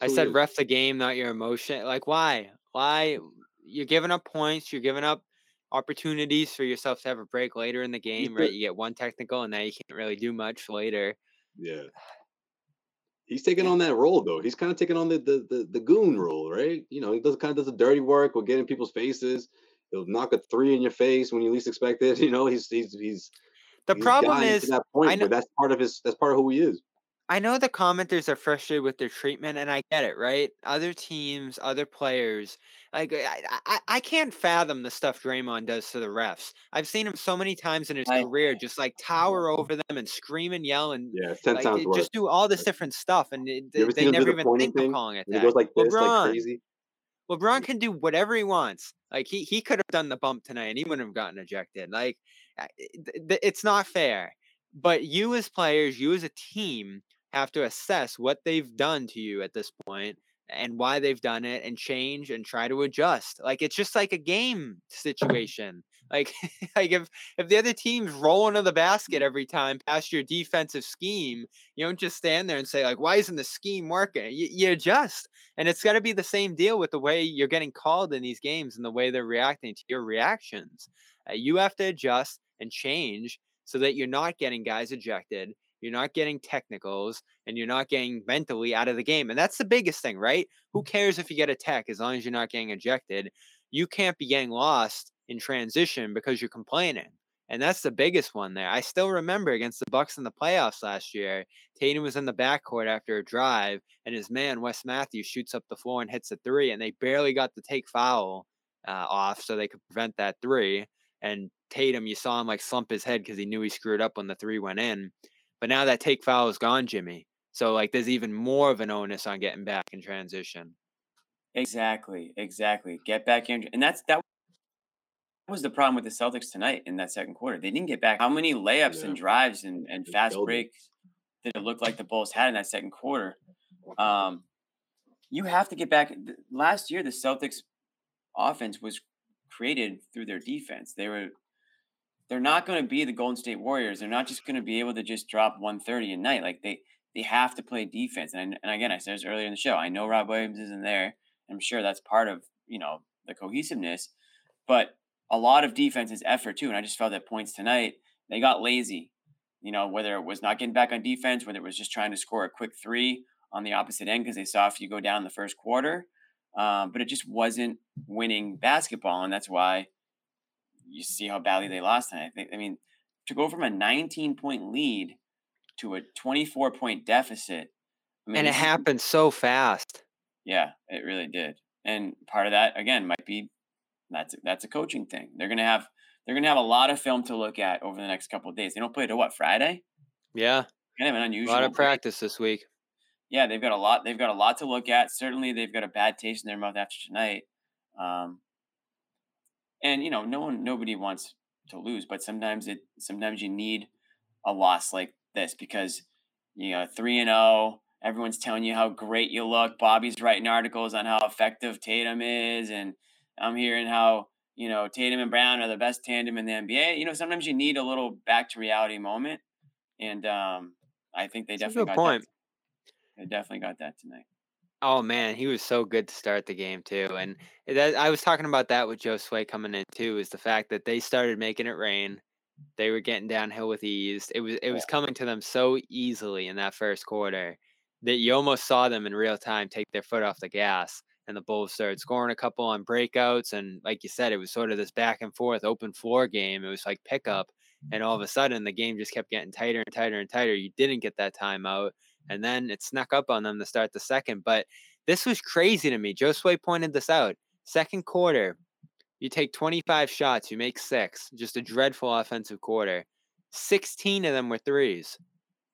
I said ref the game, not your emotion. Like why? Why you're giving up points, you're giving up opportunities for yourself to have a break later in the game, right? You get one technical and now you can't really do much later. Yeah. He's taking on that role though. He's kind of taking on the the the, the goon role, right? You know, he does kind of does the dirty work Will get in people's faces. He'll knock a three in your face when you least expect it. You know, he's he's he's the he's problem is that point, know, that's part of his that's part of who he is. I know the commenters are frustrated with their treatment, and I get it, right? Other teams, other players, like I, I, I can't fathom the stuff Draymond does to the refs. I've seen him so many times in his I, career, just like tower over them and scream and yell and yeah, like, just do all this different stuff, and it, they, they never even think thing? of calling it that. He goes like this, LeBron, like crazy. LeBron can do whatever he wants. Like he he could have done the bump tonight, and he wouldn't have gotten ejected. Like it's not fair. But you as players, you as a team have to assess what they've done to you at this point and why they've done it and change and try to adjust. Like it's just like a game situation. Like like if if the other team's rolling to the basket every time past your defensive scheme, you don't just stand there and say like, why isn't the scheme working? You, you adjust, and it's got to be the same deal with the way you're getting called in these games and the way they're reacting to your reactions. Uh, you have to adjust and change so that you're not getting guys ejected you're not getting technicals, and you're not getting mentally out of the game. And that's the biggest thing, right? Who cares if you get a tech as long as you're not getting ejected? You can't be getting lost in transition because you're complaining. And that's the biggest one there. I still remember against the Bucks in the playoffs last year, Tatum was in the backcourt after a drive, and his man Wes Matthews shoots up the floor and hits a three, and they barely got the take foul uh, off so they could prevent that three. And Tatum, you saw him like slump his head because he knew he screwed up when the three went in. But now that take foul is gone, Jimmy. So like there's even more of an onus on getting back in transition. Exactly, exactly. Get back in, and that's that was the problem with the Celtics tonight in that second quarter. They didn't get back. How many layups yeah. and drives and, and fast breaks did it look like the Bulls had in that second quarter? Um, you have to get back. Last year, the Celtics offense was created through their defense. They were they're not going to be the Golden State Warriors. They're not just going to be able to just drop 130 a night. Like they they have to play defense. And, and again, I said this earlier in the show. I know Rob Williams isn't there. I'm sure that's part of you know the cohesiveness, but a lot of defense is effort too. And I just felt that points tonight they got lazy. You know, whether it was not getting back on defense, whether it was just trying to score a quick three on the opposite end because they saw if you go down the first quarter, um, but it just wasn't winning basketball, and that's why you see how badly they lost And I think. I mean, to go from a 19 point lead to a 24 point deficit. I mean, and it happened so fast. Yeah, it really did. And part of that again might be that's that's a coaching thing. They're gonna have they're gonna have a lot of film to look at over the next couple of days. They don't play to what Friday? Yeah, kind of an unusual. A lot of practice this week. Yeah, they've got a lot. They've got a lot to look at. Certainly, they've got a bad taste in their mouth after tonight. Um, and you know, no one, nobody wants to lose, but sometimes it, sometimes you need a loss like this because you know three and zero. Oh, everyone's telling you how great you look. Bobby's writing articles on how effective Tatum is, and I'm hearing how you know Tatum and Brown are the best tandem in the NBA. You know, sometimes you need a little back to reality moment, and um, I think they That's definitely got point. That. They definitely got that tonight. Oh man, he was so good to start the game too, mm-hmm. and that, I was talking about that with Josue coming in too. Is the fact that they started making it rain, they were getting downhill with ease. It was it was coming to them so easily in that first quarter that you almost saw them in real time take their foot off the gas, and the Bulls started scoring a couple on breakouts, and like you said, it was sort of this back and forth open floor game. It was like pickup, mm-hmm. and all of a sudden the game just kept getting tighter and tighter and tighter. You didn't get that timeout and then it snuck up on them to start the second. But this was crazy to me. Josue pointed this out. Second quarter, you take 25 shots, you make six. Just a dreadful offensive quarter. 16 of them were threes.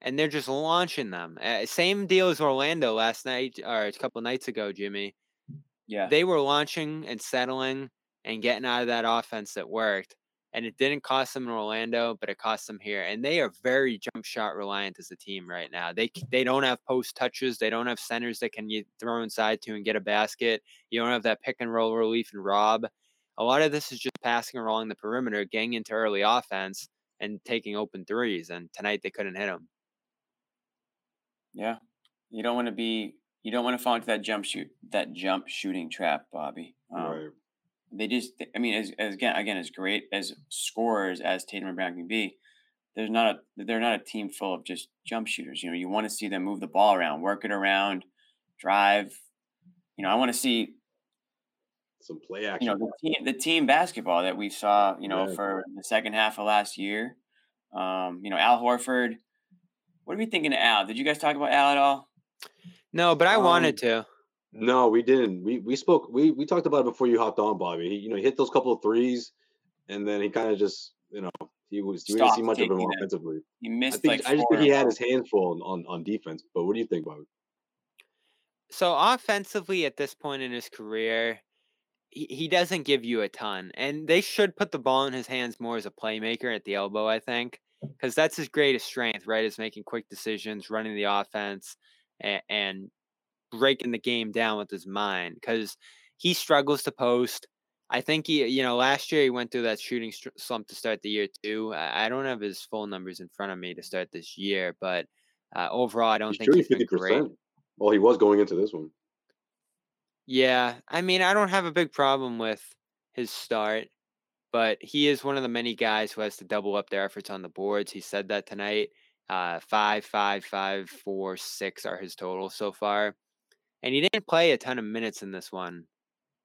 And they're just launching them. Uh, same deal as Orlando last night or a couple nights ago, Jimmy. Yeah. They were launching and settling and getting out of that offense that worked and it didn't cost them in Orlando, but it cost them here. And they are very jump shot reliant as a team right now. They they don't have post touches. They don't have centers that can you throw inside to and get a basket. You don't have that pick and roll relief and rob. A lot of this is just passing along the perimeter, getting into early offense, and taking open threes. And tonight they couldn't hit them. Yeah, you don't want to be. You don't want to fall into that jump shoot, that jump shooting trap, Bobby. Um, right they just I mean as, as again again as great as scorers as Tatum and Brown can be, there's not a they're not a team full of just jump shooters. You know, you want to see them move the ball around, work it around, drive. You know, I want to see some play action. You know, the team the team basketball that we saw, you know, yeah. for the second half of last year. Um, you know, Al Horford. What are we thinking of Al? Did you guys talk about Al at all? No, but I um, wanted to. No, we didn't. We we spoke. We we talked about it before you hopped on, Bobby. He you know he hit those couple of threes, and then he kind of just you know he was we didn't see much of him offensively. He missed. I think like I just think he had his hands full on on defense. But what do you think, Bobby? So offensively, at this point in his career, he, he doesn't give you a ton, and they should put the ball in his hands more as a playmaker at the elbow. I think because that's his greatest strength, right? Is making quick decisions, running the offense, and, and breaking the game down with his mind because he struggles to post. I think he, you know, last year he went through that shooting slump to start the year too. I don't have his full numbers in front of me to start this year, but uh, overall, I don't he's think he's fifty percent. Well, he was going into this one. Yeah, I mean, I don't have a big problem with his start, but he is one of the many guys who has to double up their efforts on the boards. He said that tonight. Uh, five, five, five, four, six are his total so far. And he didn't play a ton of minutes in this one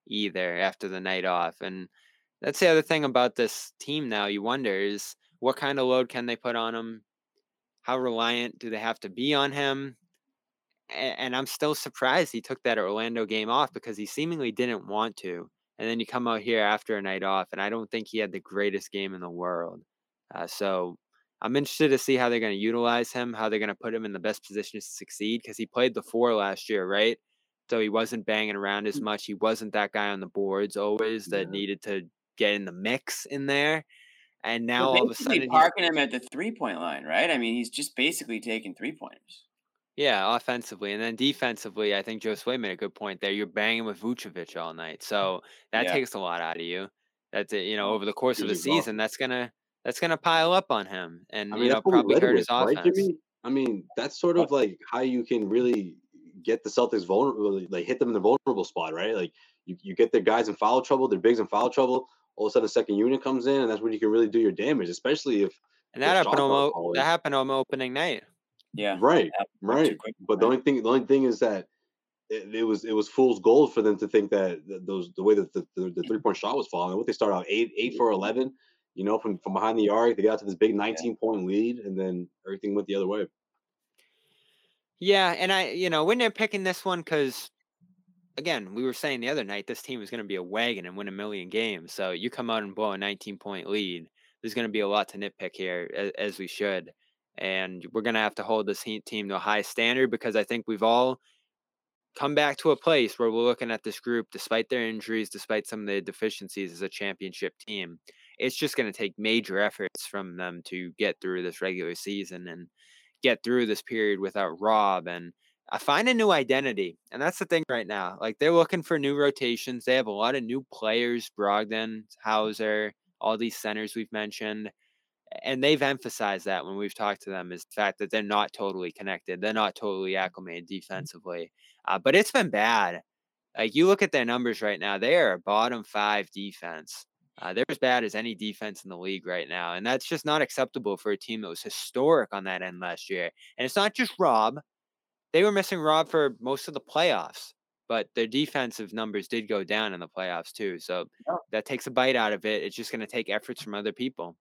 either after the night off. And that's the other thing about this team now. You wonder is what kind of load can they put on him? How reliant do they have to be on him? And I'm still surprised he took that Orlando game off because he seemingly didn't want to. and then you come out here after a night off, and I don't think he had the greatest game in the world. Uh, so I'm interested to see how they're going to utilize him, how they're going to put him in the best position to succeed because he played the four last year, right? So he wasn't banging around as mm. much. He wasn't that guy on the boards always that yeah. needed to get in the mix in there. And now all of a sudden, parking him at the three point line, right? I mean, he's just basically taking three pointers. Yeah, offensively, and then defensively, I think Josue made a good point there. You're banging with Vucevic all night, so that yeah. takes a lot out of you. That's it. You know, over the course of the season, that's gonna that's gonna pile up on him, and I mean, you know, probably hurt his offense. Right, Jimmy? I mean, that's sort of like how you can really get the Celtics vulnerable, like hit them in the vulnerable spot, right? Like you, you get their guys in foul trouble, their bigs in foul trouble. All of a sudden, the second unit comes in, and that's when you can really do your damage, especially if. And that happened on that happened on opening night. Yeah. Right. Right. But the only thing, the only thing is that it, it, was it was fool's gold for them to think that those the way that the, the, the three point shot was falling. What they start out eight eight for eleven, you know, from from behind the arc, they got to this big nineteen yeah. point lead, and then everything went the other way. Yeah, and I, you know, when they're picking this one, because again, we were saying the other night this team is going to be a wagon and win a million games. So you come out and blow a 19 point lead. There's going to be a lot to nitpick here, as, as we should and we're going to have to hold this team to a high standard because I think we've all come back to a place where we're looking at this group, despite their injuries, despite some of the deficiencies as a championship team. It's just going to take major efforts from them to get through this regular season and get through this period without Rob and I find a new identity. And that's the thing right now. Like they're looking for new rotations. They have a lot of new players, Brogdon, Hauser, all these centers we've mentioned and they've emphasized that when we've talked to them is the fact that they're not totally connected. They're not totally acclimated mm-hmm. defensively. Uh, but it's been bad. Like you look at their numbers right now, they are a bottom five defense. Uh, they're as bad as any defense in the league right now. And that's just not acceptable for a team that was historic on that end last year. And it's not just Rob. They were missing Rob for most of the playoffs, but their defensive numbers did go down in the playoffs too. So that takes a bite out of it. It's just going to take efforts from other people.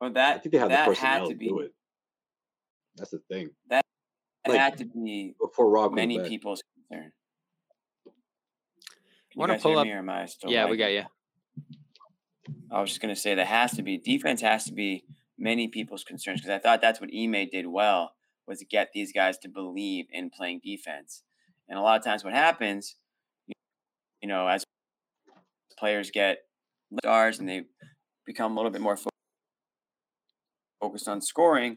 Well, that I think they have the personnel to, be, do it. That's the thing. That like, had to be before Rob many people's concern. Want to pull up? yeah, we got you. I was just gonna say that has to be defense has to be many people's concerns because I thought that's what Ime did well was to get these guys to believe in playing defense. And a lot of times, what happens, you know, as players get stars and they become a little bit more focused on scoring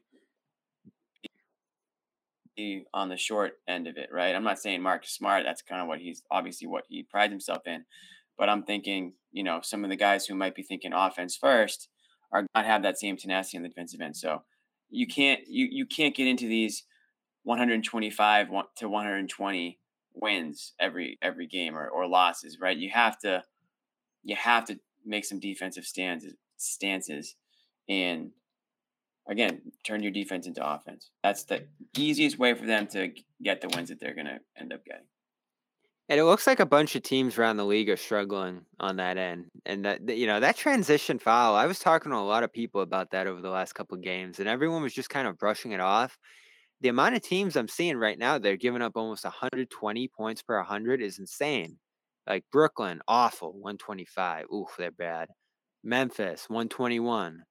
on the short end of it, right? I'm not saying Marcus Smart. That's kind of what he's obviously what he prides himself in. But I'm thinking, you know, some of the guys who might be thinking offense first are not have that same tenacity on the defensive end. So you can't you you can't get into these 125 to 120 wins every every game or, or losses, right? You have to you have to make some defensive stances stances and again, turn your defense into offense. That's the easiest way for them to get the wins that they're going to end up getting. And it looks like a bunch of teams around the league are struggling on that end. And that you know, that transition foul, I was talking to a lot of people about that over the last couple of games, and everyone was just kind of brushing it off. The amount of teams I'm seeing right now, they're giving up almost 120 points per 100 is insane. Like Brooklyn, awful, 125. Oof, they're bad. Memphis, 121.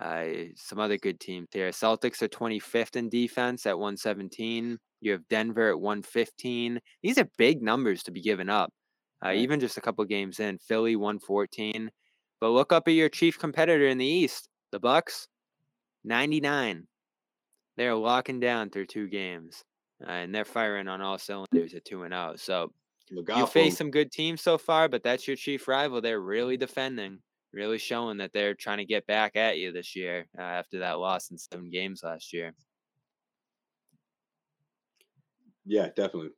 Uh, some other good teams here. Celtics are 25th in defense at 117. You have Denver at 115. These are big numbers to be given up, uh, even just a couple games in. Philly 114. But look up at your chief competitor in the East, the Bucks, 99. They're locking down through two games, uh, and they're firing on all cylinders at two and zero. Oh. So you face some good teams so far, but that's your chief rival. They're really defending really showing that they're trying to get back at you this year uh, after that loss in seven games last year. Yeah, definitely.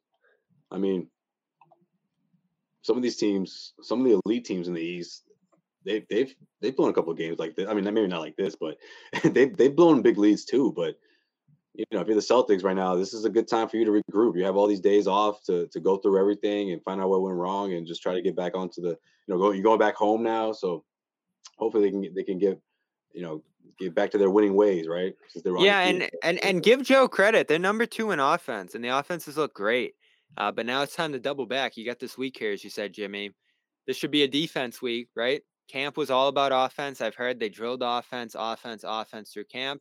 I mean, some of these teams, some of the elite teams in the East, they've they've they've blown a couple of games like this. I mean, maybe not like this, but they've they've blown big leads too. But you know, if you're the Celtics right now, this is a good time for you to regroup. You have all these days off to to go through everything and find out what went wrong and just try to get back onto the you know go you're going back home now, so hopefully they can they can get you know get back to their winning ways, right? yeah, and and and give Joe credit. They're number two in offense, and the offenses look great. Uh, but now it's time to double back. You got this week here, as you said, Jimmy. This should be a defense week, right? Camp was all about offense. I've heard they drilled offense, offense, offense through camp.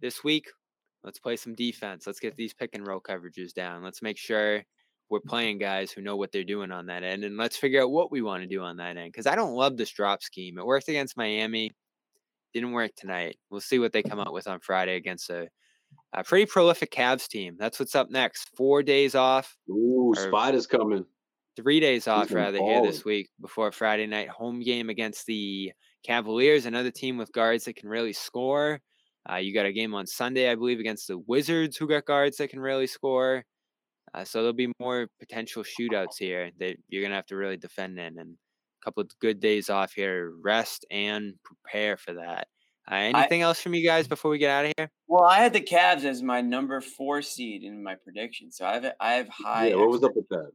This week, let's play some defense. Let's get these pick and roll coverages down. Let's make sure we're playing guys who know what they're doing on that end. And let's figure out what we want to do on that end. Because I don't love this drop scheme. It worked against Miami, didn't work tonight. We'll see what they come out with on Friday against a, a pretty prolific Cavs team. That's what's up next. Four days off. Ooh, Spider's coming. Three days off, rather, here this week before Friday night home game against the Cavaliers, another team with guards that can really score. Uh, you got a game on Sunday, I believe, against the Wizards, who got guards that can really score. Uh, so there'll be more potential shootouts here that you're gonna have to really defend in, and a couple of good days off here, rest and prepare for that. Uh, anything I, else from you guys before we get out of here? Well, I had the Cavs as my number four seed in my prediction, so I have I have high. Yeah, what was up with that?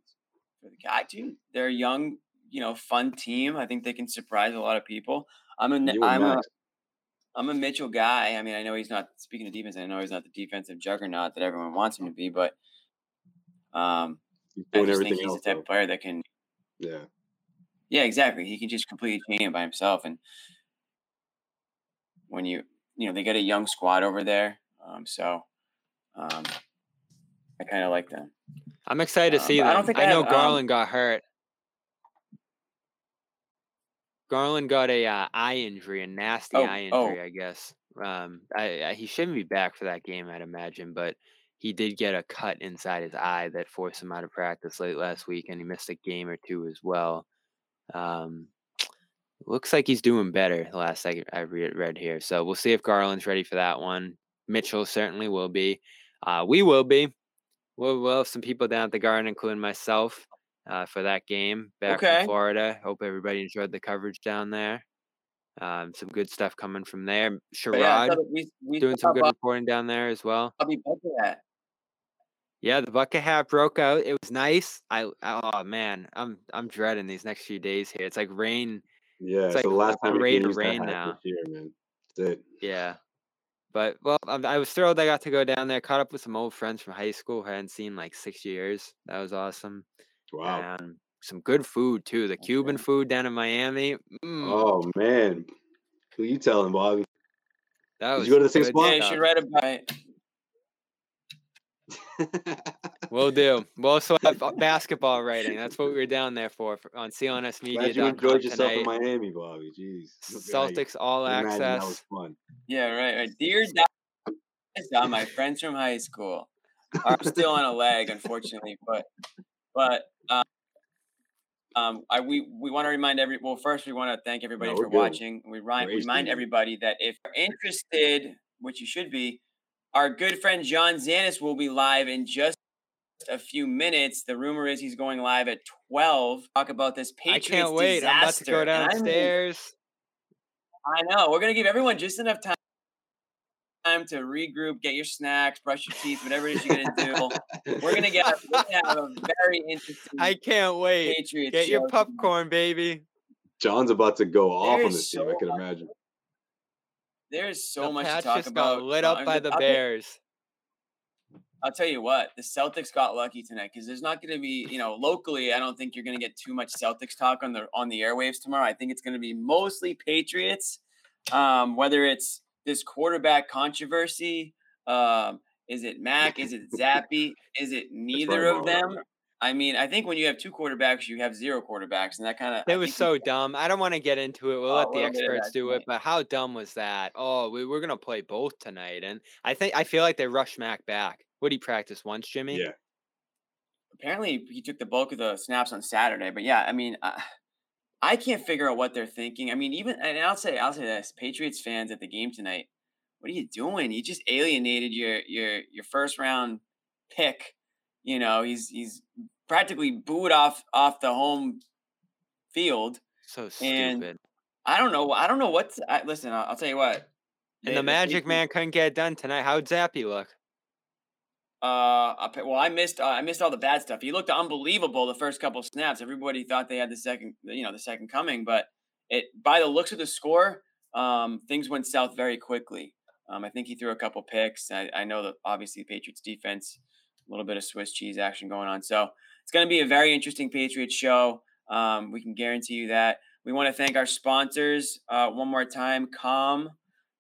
For the Cavs, too. They're a young, you know, fun team. I think they can surprise a lot of people. I'm a I'm a I'm a Mitchell guy. I mean, I know he's not speaking of defense. I know he's not the defensive juggernaut that everyone wants him to be, but um, I just think he's the type though. of player that can. Yeah. Yeah, exactly. He can just completely change it by himself, and when you you know they got a young squad over there, um, so um, I kind of like them. I'm excited to um, see them. I don't think I, I know have, um Garland got hurt. Garland got a uh, eye injury, a nasty oh, eye oh. injury, oh. I guess. Um, I, I, he shouldn't be back for that game, I'd imagine, but he did get a cut inside his eye that forced him out of practice late last week, and he missed a game or two as well. Um, looks like he's doing better. The last I, I read here, so we'll see if Garland's ready for that one. Mitchell certainly will be. Uh, we will be. We'll, we'll have some people down at the Garden, including myself, uh, for that game back okay. from Florida. Hope everybody enjoyed the coverage down there. Um, some good stuff coming from there. Sherrod yeah, we, we doing some good reporting down there as well. I'll be better at. Yeah, the bucket hat broke out. It was nice. I oh man, I'm I'm dreading these next few days here. It's like rain. Yeah, it's, like the last time rain to rain now. Year, man. That's it. Yeah, but well, I, I was thrilled I got to go down there. Caught up with some old friends from high school. who I hadn't seen like six years. That was awesome. Wow. And some good food too. The Cuban food down in Miami. Mm. Oh man, who you telling, Bobby? That was Did you go to the same spot? Yeah, you should write about it. We'll do. We'll also have basketball writing. That's what we were down there for, for on CLNS Media. Glad you enjoyed yourself in Miami, Bobby. Jeez. Celtics all access. That was fun. Yeah, right. right. Dear Dad, my friends from high school. I'm still on a leg, unfortunately, but but um, um, I, we we want to remind every well first we want to thank everybody no, for good. watching. We remind, remind everybody that if you're interested, which you should be, our good friend John Zanis will be live in just a few minutes. The rumor is he's going live at 12. Talk about this Patriots I can't wait. Disaster. I'm about to go downstairs. I, know. We're going to give everyone just enough time time to regroup, get your snacks, brush your teeth, whatever it is you're gonna do. We're gonna get we're gonna have a very interesting. I can't wait. Patriots get your popcorn, baby. John's about to go off on this so team. I can imagine. There's so the much to talk about. lit up by the Bears. I'll tell you what, the Celtics got lucky tonight because there's not going to be, you know, locally. I don't think you're going to get too much Celtics talk on the on the airwaves tomorrow. I think it's going to be mostly Patriots. Um, whether it's this quarterback controversy, um, is it Mac? Is it Zappe? Is it neither of them? I mean, I think when you have two quarterbacks, you have zero quarterbacks, and that kind of it was so dumb. I don't want to get into it. We'll oh, let the experts do it. But how dumb was that? Oh, we, we're gonna play both tonight, and I think I feel like they rushed Mac back. Would he practice once, Jimmy? Yeah. Apparently, he took the bulk of the snaps on Saturday. But yeah, I mean, I, I can't figure out what they're thinking. I mean, even and I'll say I'll say this: Patriots fans at the game tonight. What are you doing? You just alienated your your your first round pick you know, he's he's practically booed off off the home field. So stupid. And I don't know. I don't know what's. I, listen, I'll, I'll, tell you what. And the Magic Man couldn't get it done tonight. How'd Zappe look? Uh, well, I missed. Uh, I missed all the bad stuff. He looked unbelievable the first couple snaps. Everybody thought they had the second, you know, the second coming, but it by the looks of the score, um, things went south very quickly. Um, I think he threw a couple picks. I, I know that obviously the Patriots defense a little bit of Swiss cheese action going on. So it's going to be a very interesting Patriots show. Um, we can guarantee you that. We want to thank our sponsors uh, one more time, Calm,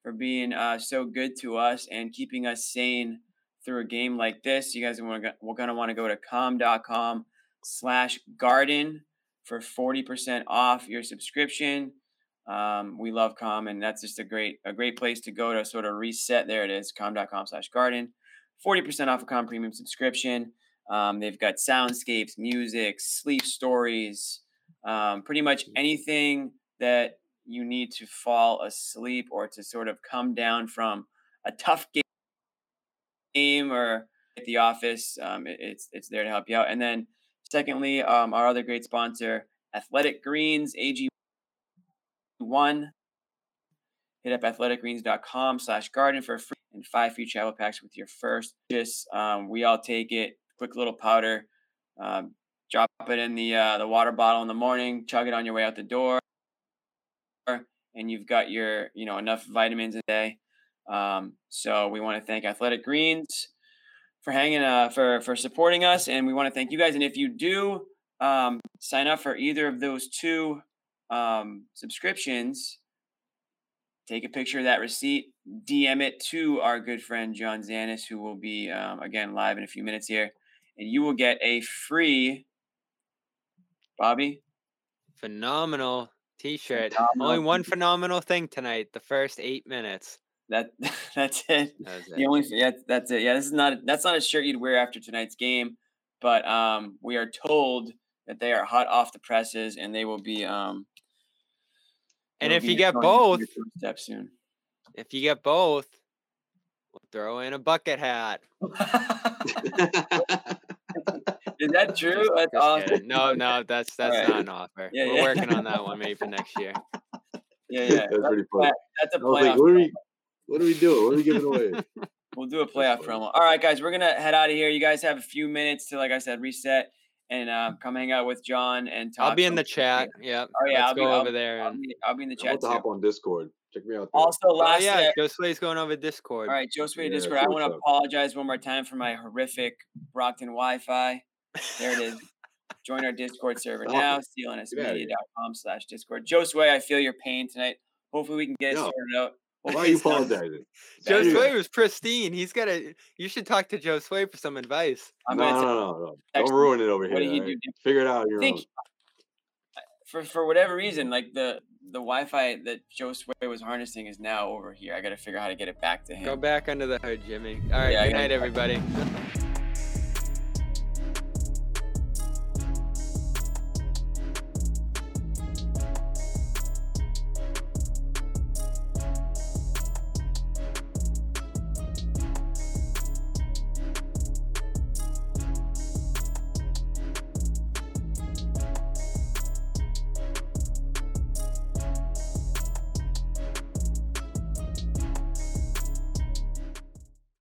for being uh, so good to us and keeping us sane through a game like this. You guys are going to want to go to calm.com slash garden for 40% off your subscription. Um, we love Calm, and that's just a great a great place to go to sort of reset. There it is, calm.com slash garden. 40% off a Calm Premium subscription. Um, they've got soundscapes, music, sleep stories, um, pretty much mm. anything that you need to fall asleep or to sort of come down from a tough game or at the office. Um, it, it's it's there to help you out. And then secondly, um, our other great sponsor, Athletic Greens, AG one. Hit up athleticgreens.com slash garden for free and five free travel packs with your first. Just um, we all take it. Quick little powder. Um, drop it in the uh, the water bottle in the morning. Chug it on your way out the door, and you've got your you know enough vitamins a day. Um, so we want to thank Athletic Greens for hanging uh, for for supporting us, and we want to thank you guys. And if you do um, sign up for either of those two um, subscriptions, take a picture of that receipt, DM it to our good friend John Zanis, who will be um, again live in a few minutes here, and you will get a free Bobby phenomenal t-shirt. Phenomenal. Only one phenomenal thing tonight. The first eight minutes. That that's it. That's it. The only yeah, that's it. Yeah, this is not that's not a shirt you'd wear after tonight's game, but um, we are told that they are hot off the presses and they will be um and if you get both, step soon. If you get both, we'll throw in a bucket hat. Is that true? That's awesome. No, no, that's that's right. not an offer. Yeah, We're yeah. working on that one maybe for next year. Yeah, yeah. That's, that's pretty funny. That's a playoff. Like, what, are we, what are we doing? What are we giving away? We'll do a playoff promo. All right, guys, we're gonna head out of here. You guys have a few minutes to, like I said, reset and uh, come hang out with John and talk. I'll be in the chat. Yeah. Oh yeah, Let's I'll go be, over I'll, there. I'll, be, I'll be in the chat. I'll hop on Discord. Check me out. There. Also, oh, last oh, yeah, Josue's going over Discord. All right, Josue yeah, Discord. I want to apologize one more time for my horrific Brockton Wi-Fi. There it is. Join our Discord server oh, now, clnsmedia.com slash Discord. Josue, I feel your pain tonight. Hopefully we can get it sorted out. Why are you apologizing? Josue was pristine. He's got a. You should talk to Josue for some advice. I'm no, no, no, no, Don't ruin it over here. What do you right? do? Figure it out on your think, own. Uh, for for whatever reason, like the the Wi-Fi that Josue was harnessing is now over here. I got to figure out how to get it back to him. Go back under the hood, Jimmy. All right. Yeah, good night, everybody.